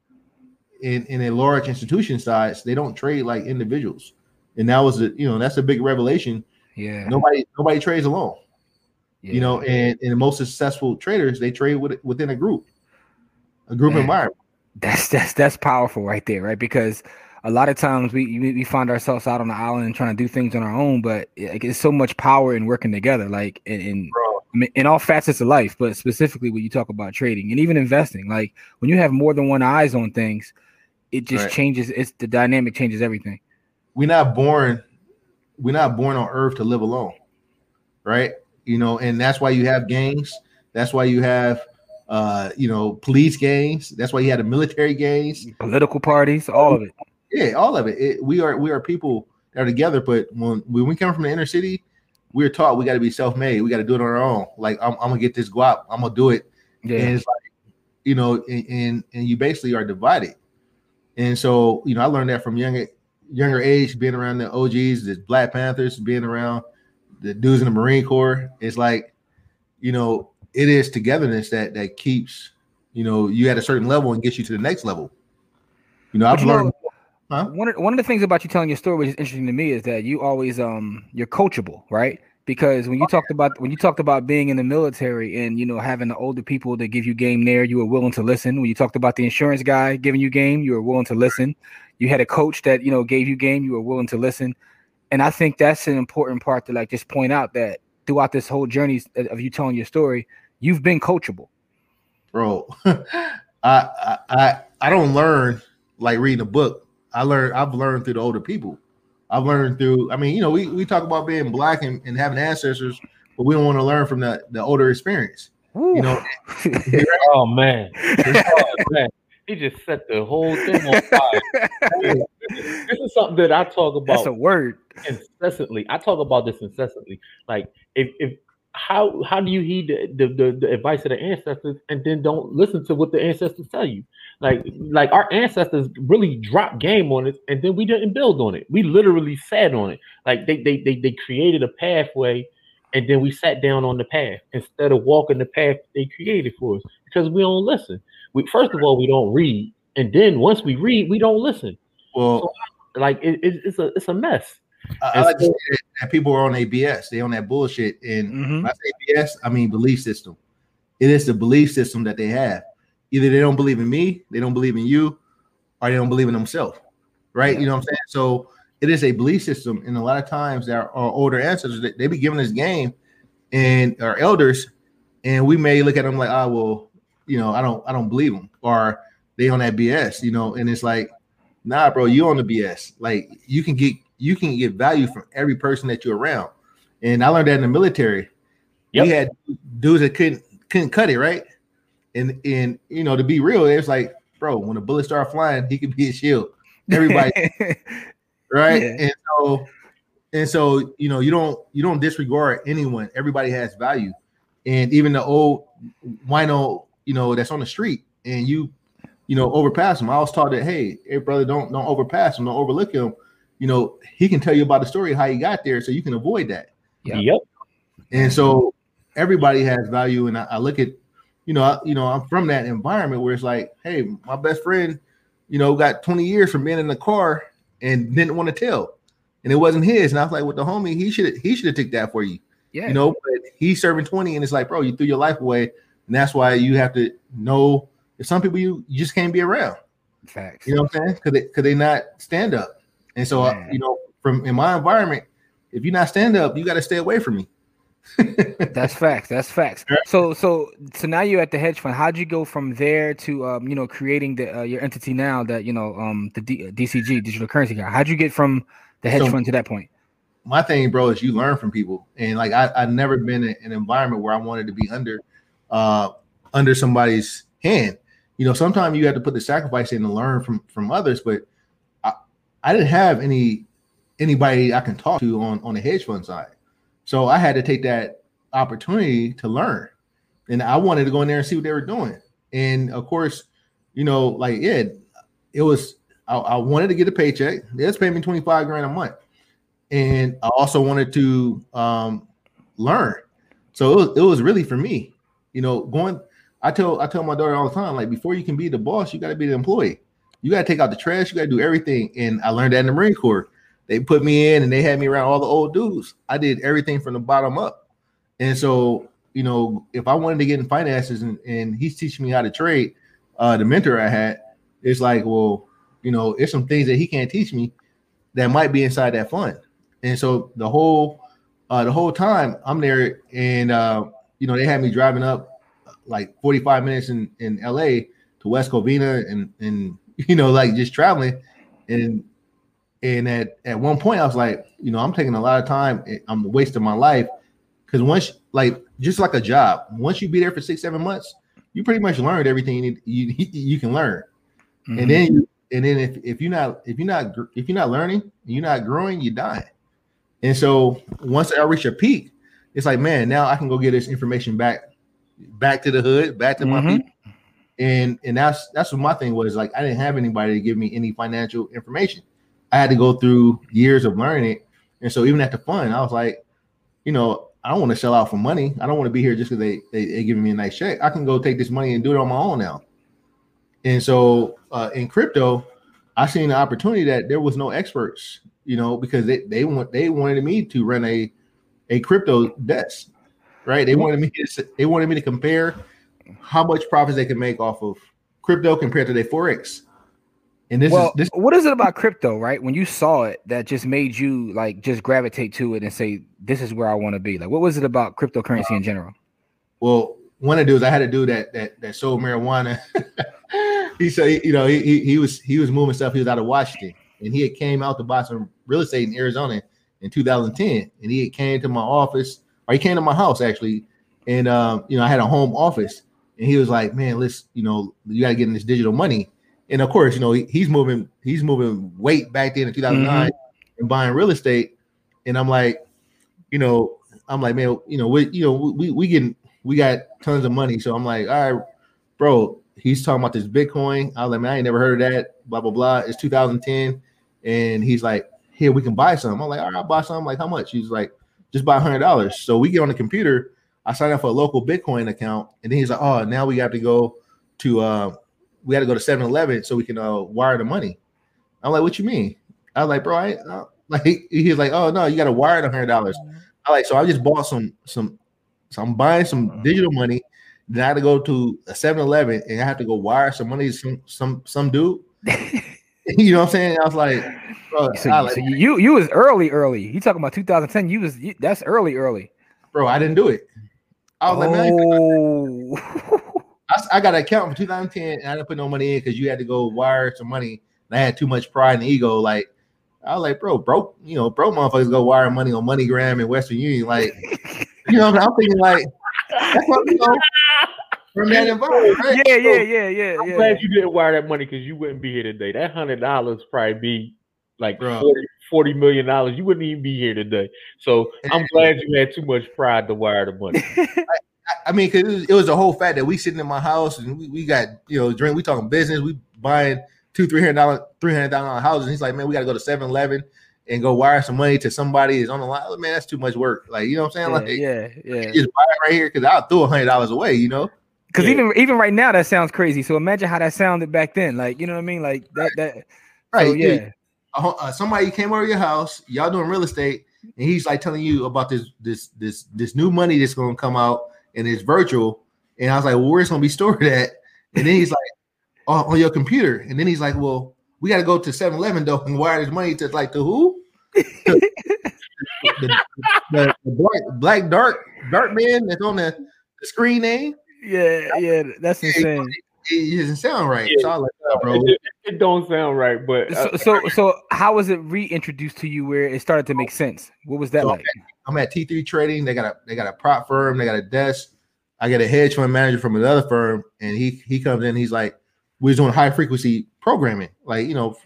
in, in a large institution size, they don't trade like individuals. And that was a you know, that's a big revelation. Yeah. Nobody nobody trades alone. Yeah. You know, and, and the most successful traders they trade with, within a group a group Man, environment. That's that's that's powerful right there, right? Because a lot of times we we find ourselves out on the island trying to do things on our own, but eh, it's so much power in working together, like in, in, in all facets of life, but specifically when you talk about trading and even investing. Like when you have more than one eyes on things, it just right. changes. It's the dynamic changes everything. We're not born. We're not born on Earth to live alone, right? You know, and that's why you have gangs. That's why you have uh, you know, police gangs. That's why he had a military gangs, political parties, all of it. Yeah, all of it. it. We are we are people that are together. But when when we come from the inner city, we're taught we got to be self made. We got to do it on our own. Like I'm, I'm, gonna get this guap. I'm gonna do it. Yeah. And it's like, you know, and, and and you basically are divided. And so, you know, I learned that from younger younger age, being around the OGs, the Black Panthers, being around the dudes in the Marine Corps. It's like, you know, it is togetherness that that keeps you know you at a certain level and gets you to the next level. You know, I've you learned. Know, huh? One of, one of the things about you telling your story, which is interesting to me, is that you always um you're coachable, right? Because when you talked about when you talked about being in the military and you know having the older people that give you game there, you were willing to listen. When you talked about the insurance guy giving you game, you were willing to listen. You had a coach that you know gave you game, you were willing to listen and I think that's an important part to like just point out that throughout this whole journey of you telling your story, you've been coachable. Bro, *laughs* I, I I don't learn like reading a book. I learn I've learned through the older people. I've learned through, I mean, you know, we, we talk about being black and, and having ancestors, but we don't want to learn from the, the older experience. Ooh. You know, *laughs* oh man. *laughs* oh man. He just set the whole thing on fire. this is something that I talk about. That's a word incessantly. I talk about this incessantly. Like if if how how do you heed the, the, the, the, advice of the ancestors and then don't listen to what the ancestors tell you? Like like our ancestors really dropped game on it and then we didn't build on it. We literally sat on it. Like they they they, they created a pathway and then we sat down on the path instead of walking the path they created for us because we don't listen. We first of all we don't read, and then once we read, we don't listen. Well, so, like it, it, it's a it's a mess. I, I like that people are on ABS. They on that bullshit. And mm-hmm. when I say ABS, I mean belief system. It is the belief system that they have. Either they don't believe in me, they don't believe in you, or they don't believe in themselves. Right? Yeah. You know what I'm saying? So it is a belief system. And a lot of times our, our older ancestors, they, they be giving this game and our elders, and we may look at them like, oh, well, you know, I don't I don't believe them. Or they on that BS, you know, and it's like, nah, bro, you on the BS. Like you can get you can get value from every person that you're around. And I learned that in the military. Yep. We had dudes that couldn't couldn't cut it, right? And and you know, to be real, it's like, bro, when a bullet start flying, *laughs* he could be a shield. Everybody, *laughs* right? Yeah. And so and so you know, you don't you don't disregard anyone. Everybody has value. And even the old wino, you know, that's on the street and you you know overpass him. I was taught that, hey, hey brother, don't don't overpass him, don't overlook him you know, he can tell you about the story how he got there, so you can avoid that. Yep. yep. And so everybody has value, and I, I look at, you know, I, you know, I'm from that environment where it's like, hey, my best friend, you know, got 20 years from being in the car and didn't want to tell, and it wasn't his. And I was like, with the homie, he should he should have took that for you. Yeah. You know, but he's serving 20, and it's like, bro, you threw your life away, and that's why you have to know. If some people you, you just can't be around. Facts. You know what I'm saying? Because they could they not stand up. And so, uh, you know, from in my environment, if you're not stand up, you got to stay away from me. *laughs* that's facts. That's facts. So, so, so now you're at the hedge fund. How'd you go from there to, um, you know, creating the uh, your entity now that you know, um, the D- DCG digital currency guy? How'd you get from the hedge so, fund to that point? My thing, bro, is you learn from people, and like I, I've never been in an environment where I wanted to be under, uh, under somebody's hand. You know, sometimes you have to put the sacrifice in to learn from from others, but I didn't have any anybody I can talk to on on the hedge fund side, so I had to take that opportunity to learn, and I wanted to go in there and see what they were doing. And of course, you know, like it, it was I, I wanted to get a paycheck. They was paying me twenty five grand a month, and I also wanted to um, learn. So it was, it was really for me, you know, going. I tell I tell my daughter all the time, like before you can be the boss, you got to be the employee. You got to take out the trash. You got to do everything. And I learned that in the Marine Corps. They put me in and they had me around all the old dudes. I did everything from the bottom up. And so, you know, if I wanted to get in finances and, and he's teaching me how to trade, uh, the mentor I had, it's like, well, you know, it's some things that he can't teach me that might be inside that fund. And so the whole uh, the whole time I'm there, and uh, you know, they had me driving up like 45 minutes in in LA to West Covina and and *laughs* you know, like just traveling. And and at, at one point I was like, you know, I'm taking a lot of time, I'm wasting my life. Cause once like just like a job, once you be there for six, seven months, you pretty much learned everything you need, you, *laughs* you can learn. Mm-hmm. And then and then if, if you're not if you're not if you're not learning, you're not growing, you die. And so once I reach a peak, it's like, man, now I can go get this information back back to the hood, back to mm-hmm. my people and and that's that's what my thing was like i didn't have anybody to give me any financial information. I had to go through years of learning it. And so even at the fund i was like you know i don't want to sell out for money. I don't want to be here just because they, they they giving me a nice check. I can go take this money and do it on my own now. And so uh, in crypto i seen the opportunity that there was no experts you know because they they want they wanted me to run a a crypto desk right? They wanted me to they wanted me to compare how much profits they can make off of crypto compared to their forex. And this well, is this what is it about crypto, right? When you saw it that just made you like just gravitate to it and say, This is where I want to be. Like, what was it about cryptocurrency in general? well, one of the dudes I had to do that that that sold marijuana. *laughs* he said, you know, he, he he was he was moving stuff. He was out of Washington, and he had came out to buy some real estate in Arizona in 2010, and he had came to my office, or he came to my house actually, and um, you know, I had a home office, and he was like, "Man, let's, you know, you got to get in this digital money." And of course, you know, he, he's moving, he's moving weight back then in 2009 mm-hmm. and buying real estate, and I'm like, you know, I'm like, man, you know, we, you know, we we getting, we got tons of money, so I'm like, all right, bro. He's talking about this Bitcoin. I was like, man, I ain't never heard of that. Blah blah blah. It's 2010, and he's like, here we can buy some. I'm like, all right, I'll buy some. I'm like, how much? He's like, just buy hundred dollars. So we get on the computer. I signed up for a local Bitcoin account, and then he's like, oh, now we have to go to uh we got to go to 7-Eleven so we can uh wire the money. I'm like, what you mean? I was like, bro, I uh, *laughs* like he's like, oh no, you got to wire the hundred dollars. I like, so I just bought some some so I'm buying some digital money. Then I had to go to a 7-Eleven and I have to go wire some money to some some some dude. *laughs* *laughs* you know what I'm saying? I was like, bro, So, I you- like, so you, you you was early, early. You talking about 2010? You was you, that's early, early. bro, I didn't do it. I was like, man, oh, *laughs* I, I got an account for 2010 and I didn't put no money in because you had to go wire some money. And I had too much pride and ego. Like, I was like, bro, broke, you know, broke motherfuckers go wire money on MoneyGram and Western Union. Like, *laughs* you know, what I'm thinking like, that's what you know, from that environment, right? yeah, So, yeah, yeah, yeah, I'm yeah. glad you didn't wire that money because you wouldn't be here today. That hundred dollars probably be like Bro. 40, 40 million dollars. You wouldn't even be here today. So I'm *laughs* glad you had too much pride to wire the money. *laughs* I mean, because it was, it was the whole fact that we sitting in my house and we, we got, you know, drink, we talking business, we buying two, three hundred dollar, three hundred dollar houses. He's like, man, we got to go to 7 Eleven and go wire some money to somebody that's on the line. I was like, man, that's too much work. Like, you know what I'm saying? yeah, like, yeah, yeah. just buy it right here because I'll throw a hundred dollars away, you know? Because Yeah. even even right now that sounds crazy. So imagine how that sounded back then. Like you know what I mean? Like that that. Right. So, yeah. Uh, somebody came over your house, y'all doing real estate, and he's like telling you about this this this this new money that's going to come out and it's virtual. And I was like, well, where's it going to be stored *laughs* at? And then he's like, oh, on your computer. And then he's like, well, we got to go to 7-Eleven though and wire this money to like to who? *laughs* the, the, the black, black dark dark man that's on the, the screen name. Yeah, yeah, that's insane. It doesn't sound right. Yeah. So I like, oh, bro. It, it don't sound right, but uh, So, so, so, how was it reintroduced to you where it started to make sense? What was that So, like? I'm at T3 Trading. They got a they got a prop firm. They got a desk. I get a hedge fund manager from another firm, and he he comes in. He's like, we're doing high frequency programming. Like you know,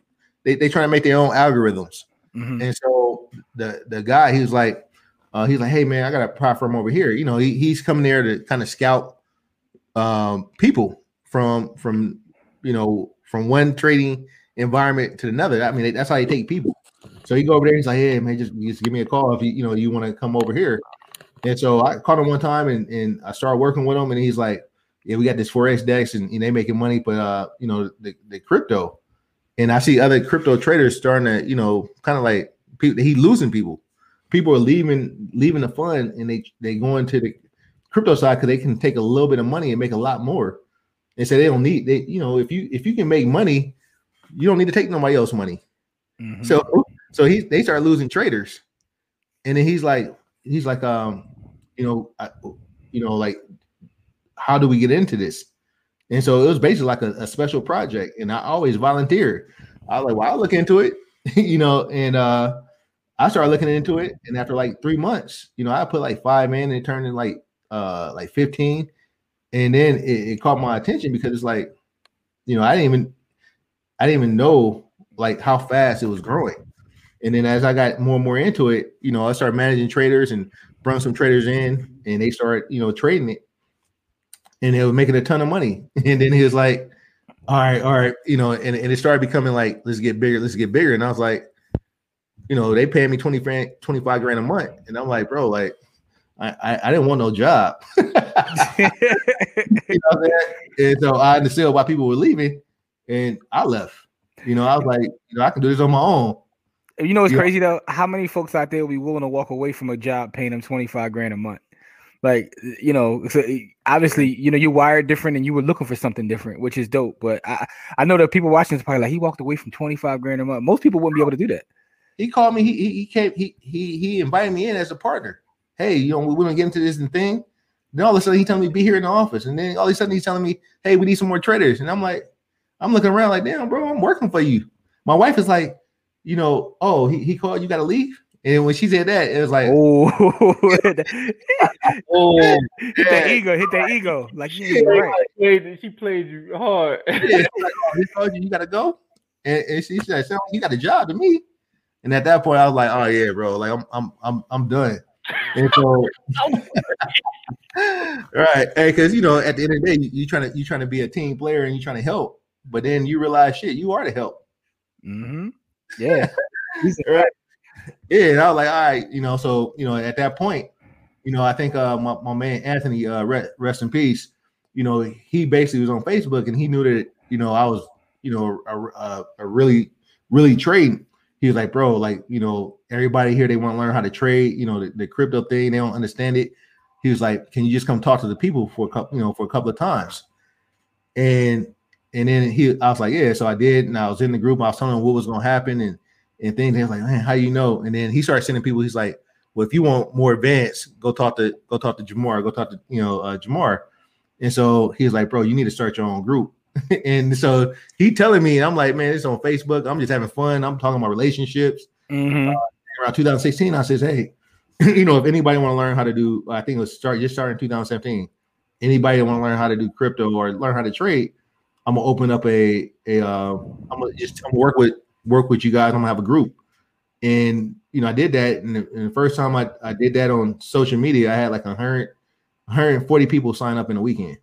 they they trying to make their own algorithms. Mhm. And so the the guy he was like, uh, he's like, hey man, I got a prop firm over here. You know, he, he's coming there to kind of scout um, people from from you know from one trading environment to another. I mean, that's how you take people. So he go over there. And he's like, hey man, just just give me a call if you you know you want to come over here. And so I called him one time and and I started working with him, and he's like, yeah, we got this forex dex and, and they making money, but uh, you know the the crypto. And I see other crypto traders starting to, you know, kind of like people. He losing people. People are leaving leaving the fund and they they going to the crypto side because they can take a little bit of money and make a lot more. And so they don't need they you know if you if you can make money, you don't need to take nobody else money. Mhm. So so he they start losing traders, and then he's like he's like um you know I, you know like how do we get into this? And so it was basically like a, a special project, and I always volunteered. I was like, well, I'll look into it, *laughs* you know, and uh I started looking into it, and after like three months, you know, I put like five in, and it turned in like uh like fifteen, and then it, it caught my attention because it's like, you know, I didn't even I didn't even know like how fast it was growing. And then as I got more and more into it, you know, I started managing traders and brought some traders in, and they started, you know, trading it, and they were making a ton of money. *laughs* And then he was like, "All right, all right," you know, and, and it started becoming like, "Let's get bigger, let's get bigger." And I was like, you know, they paying me 20 grand, 25 grand a month. And I'm like, bro, like, I, I, I didn't want no job. *laughs* you know what I'm saying? And so I understood why people were leaving, and I left. You know, I was like, you know, I can do this on my own. you know it's crazy though? How many folks out there will be willing to walk away from a job paying them twenty five grand a month? like you know so obviously you know you're wired different and you were looking for something different which is dope but i i know that people watching this probably like he walked away from 25 grand a month most people wouldn't be able to do that he called me he he, he came he he he invited me in as a partner hey you know we're gonna get into this and thing then all of a sudden he telling me be here in the office and then all of a sudden he's telling me hey we need some more traders and i'm like i'm looking around like damn bro i'm working for you my wife is like you know oh he, he called you gotta leave and when she said that, it was like, oh, *laughs* Oh, hit that ego, hit that ego. Like, yeah, she, you're right. played, she played you hard. *laughs* yeah, she's like, oh, he told you you gotta go. And, and she said, "Sound like you got a job to me. And at that point, I was like, oh yeah, bro, like I'm I'm I'm I'm done. And so *laughs* right, because you know, at the end of the day, you, you trying to you trying to be a team player and you're trying to help, but then you realize shit, you are the help. hmm Yeah. *laughs* Right. Yeah, and I was like, all right, you know, so you know, at that point, you know, I think uh my, my man Anthony, uh re- rest in peace, you know, he basically was on Facebook and he knew that you know I was, you know, a, a, a really, really trading. He was like, bro, like, you know, everybody here they want to learn how to trade, you know, the, the crypto thing, they don't understand it. He was like, Can you just come talk to the people for a couple, you know, for a couple of times? And and then he I was like, Yeah, so I did, and I was in the group, I was telling him what was gonna happen and and things. He was like, Man, how you know? And then he started sending people, he's like, Well, if you want more advanced, go talk to go talk to Jamar, go talk to you know uh Jamar. And so he was like, Bro, you need to start your own group. *laughs* and so he telling me, and I'm like, man, it's on Facebook. I'm just having fun. I'm talking about relationships. hmm Around 2016, I says, hey, *clears throat* you know, if anybody want to learn how to do, I think it was start just starting 2017. Anybody want to learn how to do crypto or learn how to trade, I'm gonna open up a a. Uh, I'm gonna just I'm gonna work with work with you guys. I'm gonna have a group, and you know, I did that. And the, and the first time I, I did that on social media, I had like hundred 140 people sign up in a weekend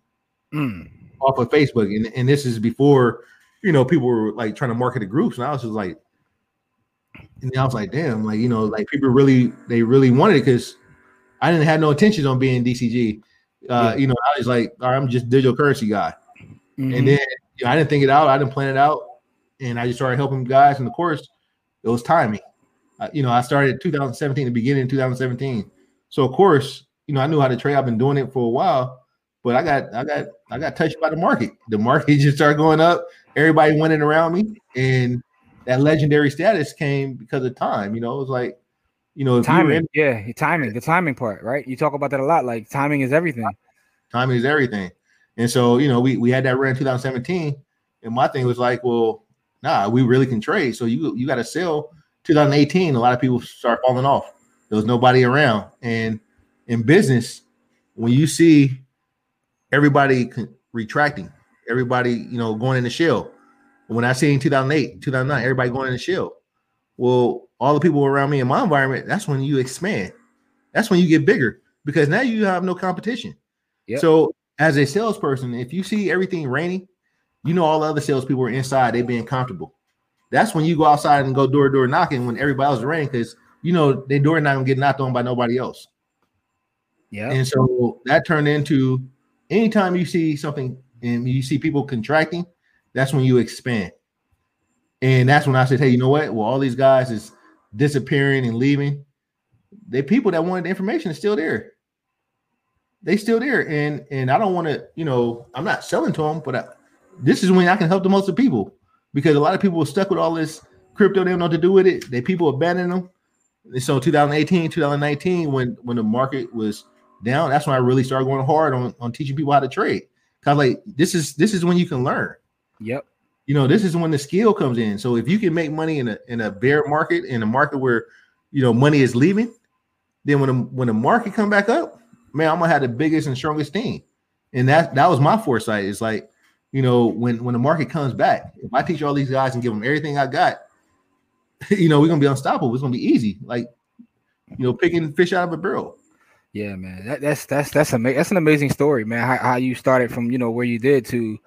Mm. Off of Facebook, and, and this is before you know people were like trying to market the groups, and I was just like, and I was like, damn, like you know, like people really they really wanted it because I didn't have no intentions on being DCG. Uh, Yeah. You know, I was like, right, I'm just digital currency guy, Mhm. and then you know, I didn't think it out, I didn't plan it out, and I just started helping guys. And of course, it was timing. Uh, you know, I started 2017, the beginning of 2017. So of course, you know, I knew how to trade. I've been doing it for a while, but I got, I got, I got touched by the market. The market *laughs* just started going up. Everybody winning around me, and that legendary status came because of time. You know, it was like, you know, if you timing, in, yeah, timing, the timing part, right? You talk about that a lot. Like timing is everything. timing is everything. And so, you know, we we had that run in 2017, and my thing was like, well, nah, we really can trade. So you you got to sell 2018. A lot of people start falling off. There was nobody around, and in business, when you see everybody retracting, everybody you know going in the shell. When I see in 2008, 2009, everybody going in the shell. Well, all the people around me in my environment, that's when you expand. That's when you get bigger because now you have no competition. Yep. So as a salesperson, if you see everything raining, you know all the other salespeople are inside, they being comfortable. That's when you go outside and go door to door knocking when everybody else is raining because you know they door not gonna get knocked on by nobody else. Yeah. And so that turned into anytime you see something and you see people contracting, that's when you expand. And that's when I said, hey, you know what? Well, all these guys is disappearing and leaving. The people that wanted the information is still there. They still there. And and I don't want to, you know, I'm not selling to them, but I, this is when I can help the most of people because a lot of people are stuck with all this crypto. They don't know what to do with it. They people abandon them. And so 2018, 2019, when when the market was down, that's when I really started going hard on, on teaching people how to trade. Cause like this is this is when you can learn. Yep. You know, this is when the skill comes in. So if you can make money in a in a bear market, in a market where you know money is leaving, then when the, when the market come back up, man, I'm gonna have the biggest and strongest team. And that that was my foresight. It's like, you know, when when the market comes back, if I teach all these guys and give them everything I got, *laughs* you know, we're gonna be unstoppable. It's gonna be easy, like you know, picking fish out of a barrel. Yeah, man. That, that's that's that's amazing. That's an amazing story, man. How, how you started from you know where you did to,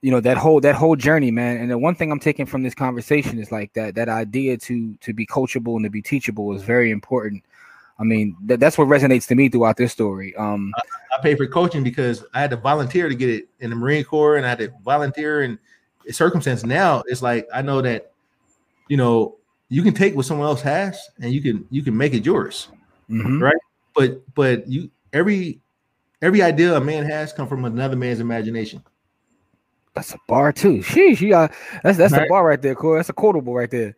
you know that whole that whole journey, man. And the one thing I'm taking from this conversation is like that that idea to to be coachable and to be teachable is very important. I mean, that, that's what resonates to me throughout this story. Um, I paid for coaching because I had to volunteer to get it in the Marine Corps, and I had to volunteer and circumstance. Now it's like I know that, you know, you can take what someone else has and you can you can make it yours. mhm. Right. But but you every Every idea a man has come from another man's imagination. That's a bar too. Sheesh, you got that's that's Right. a bar right there, Corey. That's a quotable right there.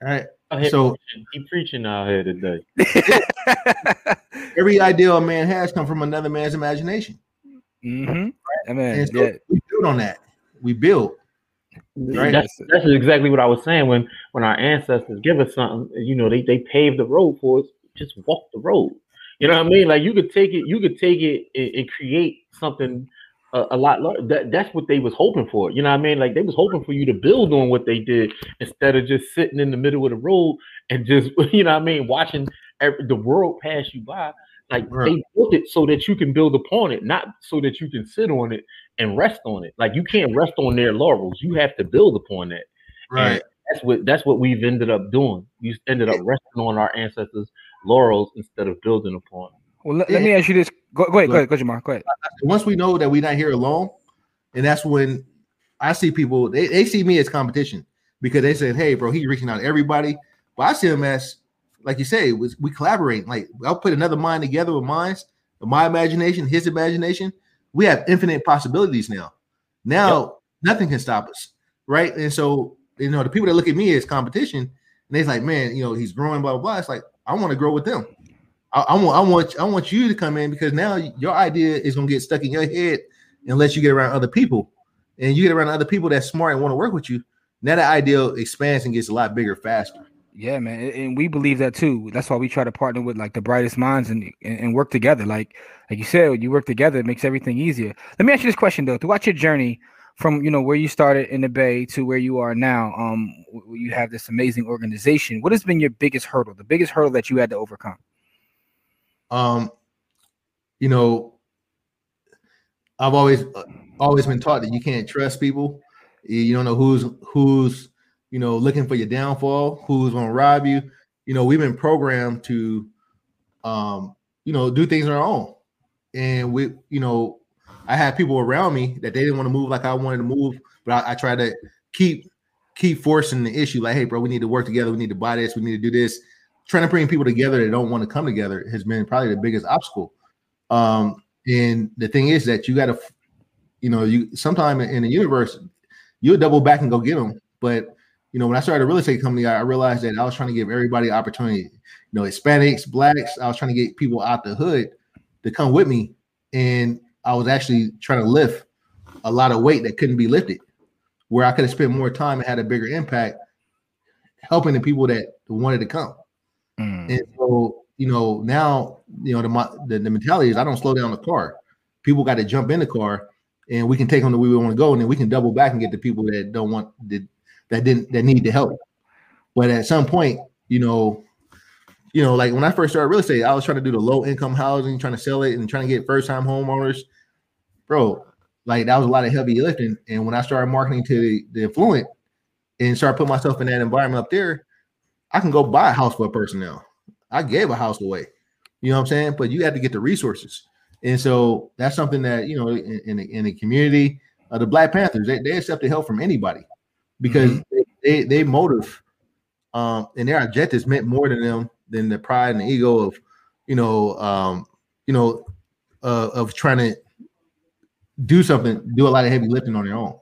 All right. Out here So- preaching. he preaching out here today. *laughs* *laughs* Every idea a man has come from another man's imagination. mm-hmm. I mean, And so yeah, we build on that. We build. Right. That's, that's exactly what I was saying when when our ancestors give us something. You know, they they paved the road for us. Just walk the road. You know what I mean? Like you could take it, you could take it and, and create something a, a lot larger. That that's what they was hoping for. You know what I mean? Like they was hoping for you to build on what they did instead of just sitting in the middle of the road and just *laughs* you know what I mean, watching every, the world pass you by. Like Right. they built it so that you can build upon it, not so that you can sit on it and rest on it. Like you can't rest on their laurels. You have to build upon that. Right. That's what that's what we've ended up doing. We ended up resting on our ancestors' laurels instead of building upon. Well, let, let me ask you this. Go, go ahead, go ahead, go ahead, Jamar. Go ahead. Once we know that we're not here alone, and that's when I see people, they, they see me as competition because they said, Hey, bro, he's reaching out to everybody. But I see him as, like you say, was we collaborate. Like I'll put another mind together with mine, my imagination, his imagination. We have infinite possibilities now. Now nothing can stop us. Right. And so, you know, the people that look at me as competition, and they're like, man, you know, he's growing, blah, blah, blah. It's like, I want to grow with them. I, I want, I want, I want you to come in because now your idea is gonna get stuck in your head unless you get around other people, and you get around other people that's smart and want to work with you. Now that idea expands and gets a lot bigger faster. Yeah, man, and- we believe that too. That's why we try to partner with like the brightest minds and, and and work together. Like like you said, you work together, it makes everything easier. Let me ask you this question though: Throughout your journey, from you know where you started in the Bay to where you are now, um, you have this amazing organization. What has been your biggest hurdle? The biggest hurdle that you had to overcome? Um, you know, I've always uh, always been taught that you can't trust people. You don't know who's who's you know looking for your downfall, who's gonna rob you. You know, we've been programmed to um, you know, do things on our own. And we, you know, I had people around me that they didn't want to move like I wanted to move, but I, I try to keep keep forcing the issue like, hey, bro, we need to work together, we need to buy this, we need to do this. Trying to bring people together that don't want to come together has been probably the biggest obstacle. Um, and the thing is that you got to, you know, you sometime in the universe, you'll double back and go get them. But you know, when I started a real estate company, I realized that I was trying to give everybody opportunity. You know, Hispanics, blacks. I was trying to get people out the hood to come with me, and I was actually trying to lift a lot of weight that couldn't be lifted. Where I could have spent more time and had a bigger impact helping the people that wanted to come. Mm, And so, you know, now, you know, the the, the mentality is I don't slow down the car. People got to jump in the car and we can take them to where we want to go. And then we can double back and get the people that don't want that that didn't that need the help. But at some point, you know, you know, like when I first started real estate, I was trying to do the low income housing, trying to sell it and trying to get first time homeowners. Bro, like that was a lot of heavy lifting. And when I started marketing to the, the affluent and started putting myself in that environment up there, I can go buy a house for a person now. I gave a house away. You know what I'm saying? But you have to get the resources. And so that's something that, you know, in, in, the, in the community, uh, the Black Panthers, they, they accept the help from anybody because they, they, they motive um, and their objectives meant more to them than the pride and the ego of, you know, um, you know, uh, of trying to do something, do a lot of heavy lifting on their own.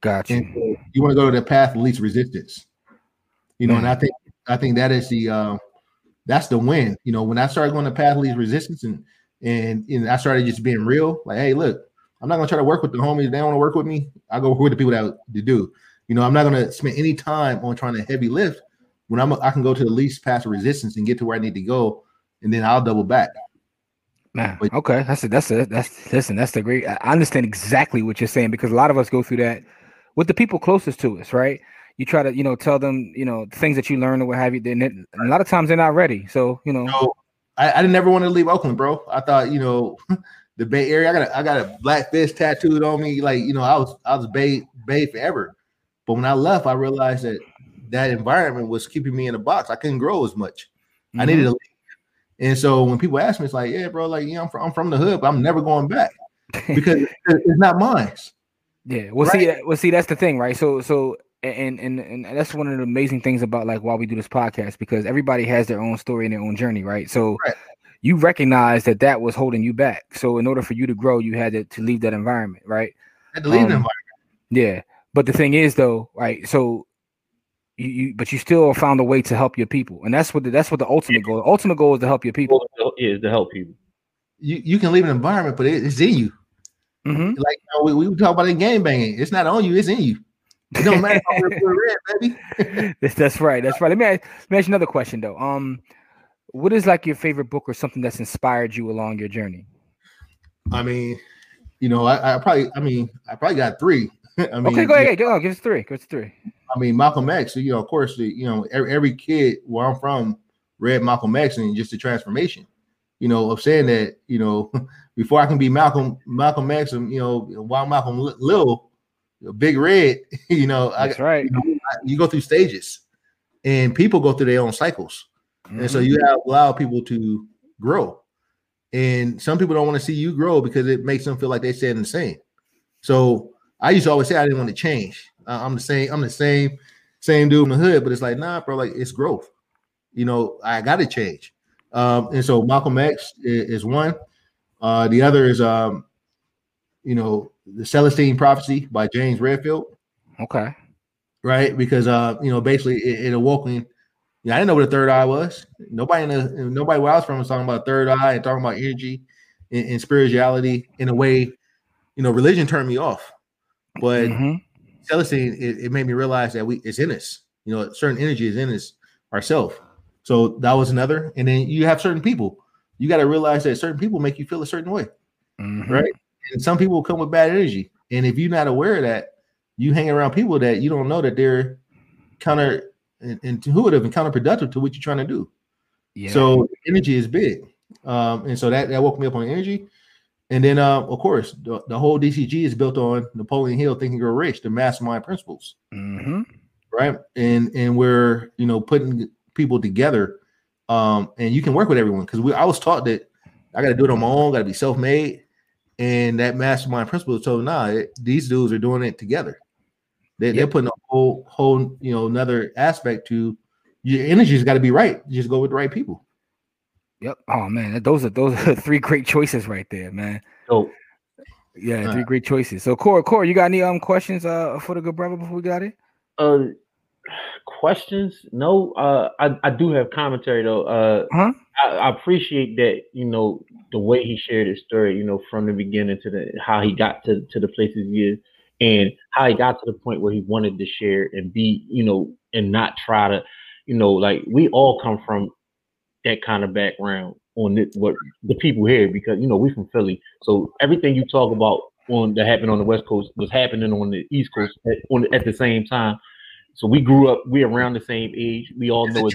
gotcha. And so you want to go to the path of least resistance. You know, and I think I think that is the uh, that's the win. You know, when I started going to path of least resistance and and, and I started just being real, like, hey, look, I'm not gonna try to work with the homies. They don't want to work with me. I go with the people that to do. You know, I'm not gonna spend any time on trying to heavy lift when I'm I can go to the least path of resistance and get to where I need to go, and then I'll double back. Man, But- okay, that's it. That's it. That's listen. That's the great. I understand exactly what you're saying because a lot of us go through that with the people closest to us, right? You try to, you know, tell them, you know, things that you learn or what have you. Then a lot of times they're not ready. So, you know, So I, I didn't ever want to leave Oakland, bro. I thought, you know, *laughs* the Bay Area. I got a, I got a black fish tattooed on me. Like, you know, I was I was Bay Bay forever. But when I left, I realized that that environment was keeping me in a box. I couldn't grow as much. I mm-hmm. needed to leave. And so when people ask me, it's like, yeah, bro, like, yeah, I'm from, I'm from the hood, but I'm never going back because *laughs* it's not mine. Yeah, well, see, well, see, that's the thing, right? So, so, and and and that's one of the amazing things about like why we do this podcast because everybody has their own story and their own journey, right? So, Right. you recognize that that was holding you back. So in order for you to grow, you had to, to leave that environment, right? I had to leave Um, the environment. Yeah. But the thing is though, right? So you, you but you still found a way to help your people. And that's what the, that's what the ultimate goal. The ultimate goal is to help your people. is to help people. You you can leave an environment, but it, it's in you. Mhm. Like you know, we, we talk about in game banging. It's not on you, it's in you. It don't matter if I'm red, baby. *laughs* That's, that's right. That's right. Let me ask, let me ask you another question though. Um, what is like your favorite book or something that's inspired you along your journey? I mean, you know, I, I probably, I mean, I probably got three. *laughs* I mean, okay, go ahead. Go, give us three. Give us three. I mean, Malcolm X. You know, of course, the, you know, every, every kid where I'm from read Malcolm X and just the transformation. You know, of saying that, you know, *laughs* before I can be Malcolm Malcolm X, and you know, while Malcolm Li- Little, Big Red, *laughs* you know, I, That's right. you, know, I- you go through stages, and people go through their own cycles. And so Mhm. you have allow people to grow. And some people don't want to see you grow because it makes them feel like they're staying the same. So I used to always say I didn't want to change. Uh, I'm the same, I'm the same, same dude in the hood, but it's like, nah, bro, like it's growth. You know, I gotta change. Um, and so Malcolm X is, is one. Uh, the other is um, you know, the Celestine Prophecy by James Redfield okay. right? Because uh, you know, basically it, it awoke me. Yeah, I didn't know what a third eye was. Nobody in the nobody where I was from was talking about third eye and talking about energy and, and spirituality in a way, you know, religion turned me off. But Mhm. Celestine, it, it made me realize that we it's in us. You know, certain energy is in us ourselves. So that was another. And then you have certain people. You got to realize that certain people make you feel a certain way Mhm. right? And some people come with bad energy, and if you're not aware of that, you hang around people that you don't know that they're counter and intuitive and counterproductive to what you're trying to do. Yeah. So energy is big, um, and so that that woke me up on energy. And then, uh, of course, the, the whole DCG is built on Napoleon Hill, Think and Grow Rich, the mastermind principles, Mhm. right? And and we're you know putting people together, um, and you can work with everyone because we I was taught that I got to do it on my own, got to be self made, and that mastermind principle told nah, it, these dudes are doing it together. They, They're putting a whole whole you know another aspect to your energy's got to be right. You just go with the right people. Yep. Oh man, those are those are *laughs* three great choices right there, man. So Yeah, Uh, three great choices. So, Core, Core, you got any um questions uh for the good brother before we got it? uh questions no uh i, I do have commentary though uh Huh? I, I appreciate that you know the way he shared his story you know from the beginning to the how he got to to the places he is and how he got to the point where he wanted to share and be you know and not try to you know like we all come from that kind of background on this, what the people here because you know we from philly so everything you talk about on that happened on the west coast was happening on the east coast at, on at the same time so we grew up, we are around the same age. We all It's know it.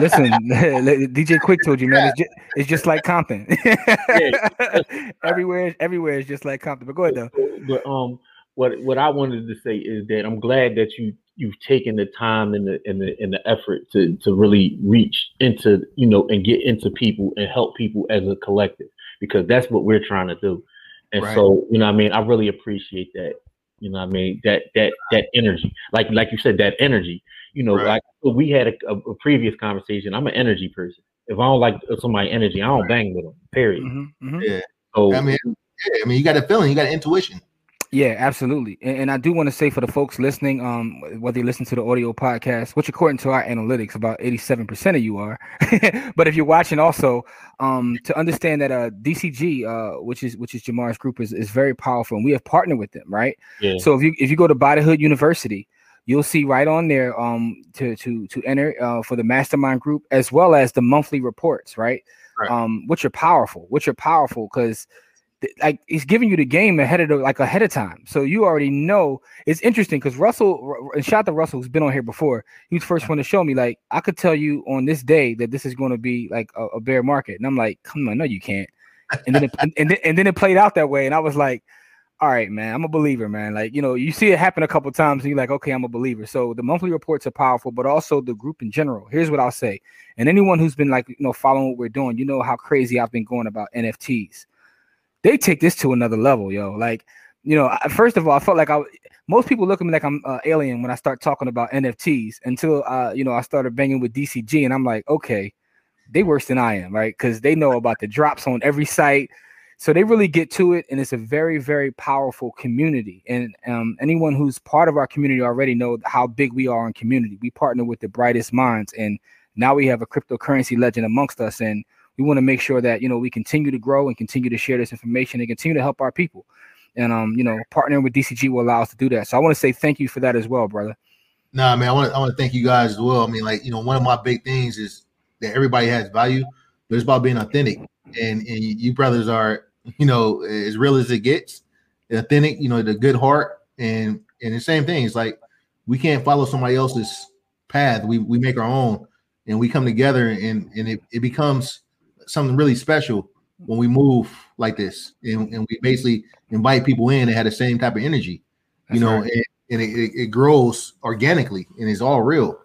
Listen, *laughs* *laughs* DJ Quik told you, man. It's just, it's just like Compton. *laughs* everywhere, everywhere is just like Compton. But go ahead though. But um, what what I wanted to say is that I'm glad that you you've taken the time and the and the and the effort to to really reach into you know and get into people and help people as a collective because that's what we're trying to do. And Right. so you know, I mean, I really appreciate that. You know, what I mean that that that energy, like like you said, that energy. You know, Right. like we had a, a, previous conversation. I'm an energy person. If I don't like somebody energy, I don't bang with them. Period. Mhm, mhm. Yeah, So I mean, yeah, I mean, you got a feeling, you got an intuition. Yeah, absolutely. And, and I do want to say for the folks listening, um, whether you listen to the audio podcast, which according to our analytics, about 87% of you are. *laughs* but if you're watching also, um, to understand that uh DCG, uh, which is which is Jamar's group, is, is very powerful and we have partnered with them, right? yeah. So if you if you go to Buy the Hood University, you'll see right on there um to to to enter uh, for the mastermind group as well as the monthly reports, right? Right. Um, which are powerful, which are powerful because like he's giving you the game ahead of the, like ahead of time, so you already know. It's interesting because Russell Ru- and shout out to Russell who's been on here before. He was the first one to show me like I could tell you on this day that this is going to be like a, a bear market, and I'm like, come on, no, you can't. And then it, and, and then and then it played out that way, and I was like, all right, man, I'm a believer, man. Like, you know, you see it happen a couple times and you're like, okay, I'm a believer. So the monthly reports are powerful, but also the group in general. Here's what I'll say. And anyone who's been like, you know, following what we're doing, you know how crazy I've been going about NFTs. They take this to another level, yo. Like, you know, first of all, I felt like I most people look at me like I'm uh, alien when I start talking about NFTs until uh, you know, I started banging with DCG and I'm like, okay, they worse than I am, right? Because they know about the drops on every site. So they really get to it, and it's a very, very powerful community. And um, anyone who's part of our community already know how big we are in community. We partner with the brightest minds, and now we have a cryptocurrency legend amongst us, and we want to make sure that you know we continue to grow and continue to share this information and continue to help our people. And um, you know, partnering with DCG will allow us to do that. So I want to say thank you for that as well, brother. Nah, man, I want to I want to thank you guys as well. I mean, like you know, one of my big things is that everybody has value, but it's about being authentic. And and you brothers are, you know, as real as it gets, authentic. You know, the good heart, and and the same thing. It's like we can't follow somebody else's path. We we make our own, and we come together, and and it, it becomes something really special when we move like this, and, and we basically invite people in that have the same type of energy. That's you know, right. and, and it, it grows organically, and it's all real.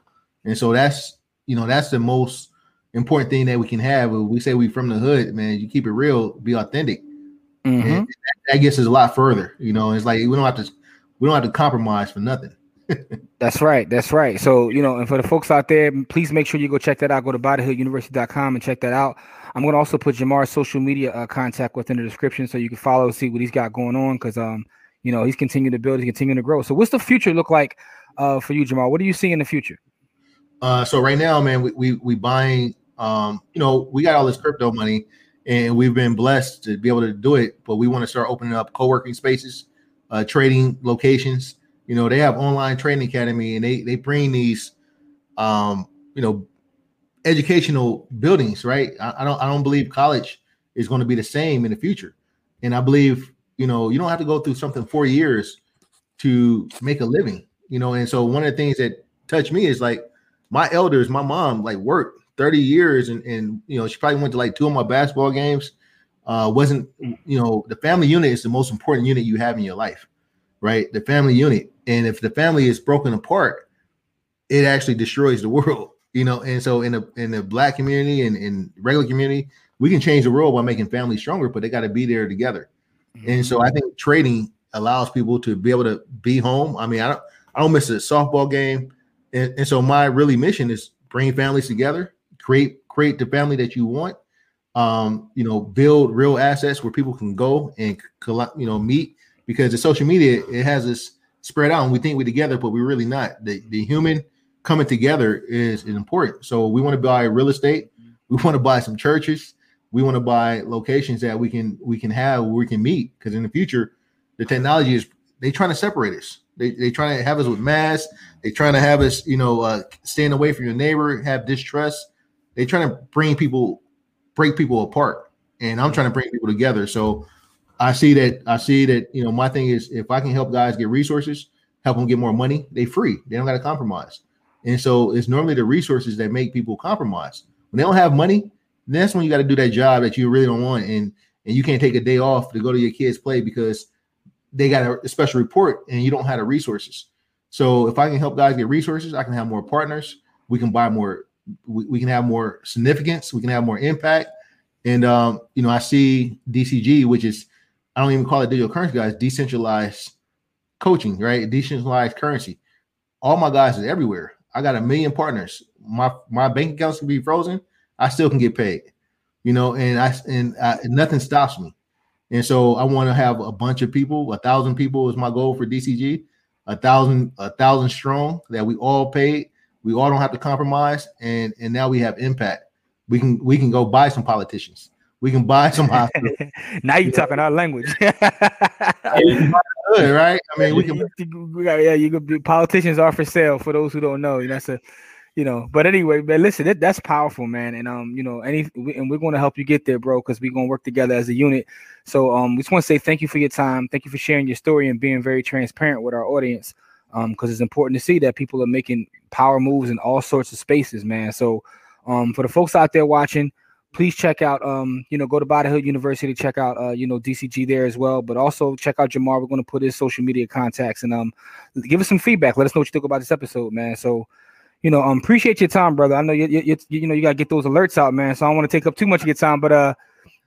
And so that's you know that's the most important thing that we can have. we say we from the hood, man, you keep it real, be authentic. Mm-hmm. And that gets us a lot further. You know, it's like we don't have to we don't have to compromise for nothing. *laughs* That's right. That's right. So, you know, and for the folks out there, please make sure you go check that out. Go to buythehooduniversity.com and check that out. I'm to also put Jamar's social media uh, contact within the description so you can follow, see what he's got going on because, um, you know, he's continuing to build, he's continuing to grow. So, what's the future look like uh, for you, Jamar? What do you see in the future? Uh, so right now, man, we we, we buying um, you know, we got all this crypto money and we've been blessed to be able to do it, but we want to start opening up co-working spaces, uh, trading locations. You know, they have online training academy and they they bring these um, you know, educational buildings, right? I, I don't I don't believe college is going to be the same in the future. And I believe, you know, you don't have to go through something four years to make a living, you know. And so one of the things that touched me is like my elders, my mom, like worked 30 years and, and you know she probably went to like two of my basketball games uh wasn't you know the family unit is the most important unit you have in your life right the family unit and if the family is broken apart it actually destroys the *laughs* world you know and so in the in the black community and in regular community we can change the world by making families stronger but they got to be there together. Mm-hmm. and so i think trading allows people to be able to be home. I mean i don't i don't miss a softball game. And, and so my really mission is bring families together create create the family that you want um you know build real assets where people can go and collect you know meet because the social media it has us spread out and we think we're together but we're really not. The, the human coming together is, is important so we want to buy real estate we want to buy some churches we want to buy locations that we can we can have where we can meet because in the future the technology is they trying to separate us they they trying to have us with masks they trying to have us you know uh staying away from your neighbor have distrust they're trying to bring people, break people apart, and I'm trying to bring people together. So I see that. I see that. You know, my thing is if I can help guys get resources, help them get more money, they free. They don't got to compromise. And so it's normally the resources that make people compromise. When they don't have money, that's when you got to do that job that you really don't want, and and you can't take a day off to go to your kids' play because they got a, special report and you don't have the resources. So if I can help guys get resources, I can have more partners. We can buy more we, we can have more significance, we can have more impact. And um, you know, I see DCG, which is I don't even call it digital currency, guys, decentralized coaching, right? Decentralized currency. All my guys is everywhere. I got a million partners. My my bank accounts can be frozen. I still can get paid. You know, and I and I, nothing stops me. And so I want to have a bunch of people. A thousand people is my goal for DCG. A thousand, a thousand strong that we all paid we all don't have to compromise, and and now we have impact. We can we can go buy some politicians. We can buy some hospitals. *laughs* now you're talking our language. *laughs* right? I mean, we can. Yeah, you could be politicians are for sale for those who don't know. That's a, you know. But anyway, but listen, that, that's powerful, man. And um, you know, any and we're going to help you get there, bro, because we're going to work together as a unit. So um, we just want to say thank you for your time. Thank you for sharing your story and being very transparent with our audience um because it's important to see that people are making power moves in all sorts of spaces man so um for the folks out there watching please check out um you know go to Buy the Hood University check out uh you know DCG there as well but also check out Jamar. We're going to put his social media contacts and um give us some feedback. Let us know what you think about this episode man. So you know um appreciate your time brother. I know you you, you, you know you got to get those alerts out man. So I don't want to take up too much of your time but uh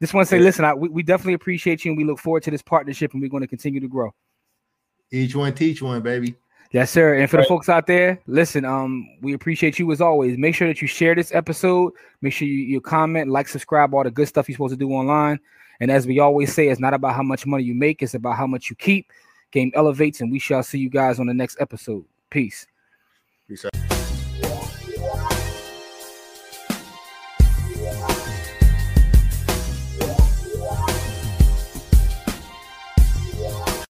just want to say listen I, we, we definitely appreciate you and we look forward to this partnership and we're going to continue to grow. Each one teach one baby Yes, sir. And for right. the folks out there, listen, um, we appreciate you as always. Make sure that you share this episode. Make sure you, you comment, like, subscribe, all the good stuff you're supposed to do online. And as we always say, it's not about how much money you make, it's about how much you keep. Game elevates, and we shall see you guys on the next episode. Peace. Peace out.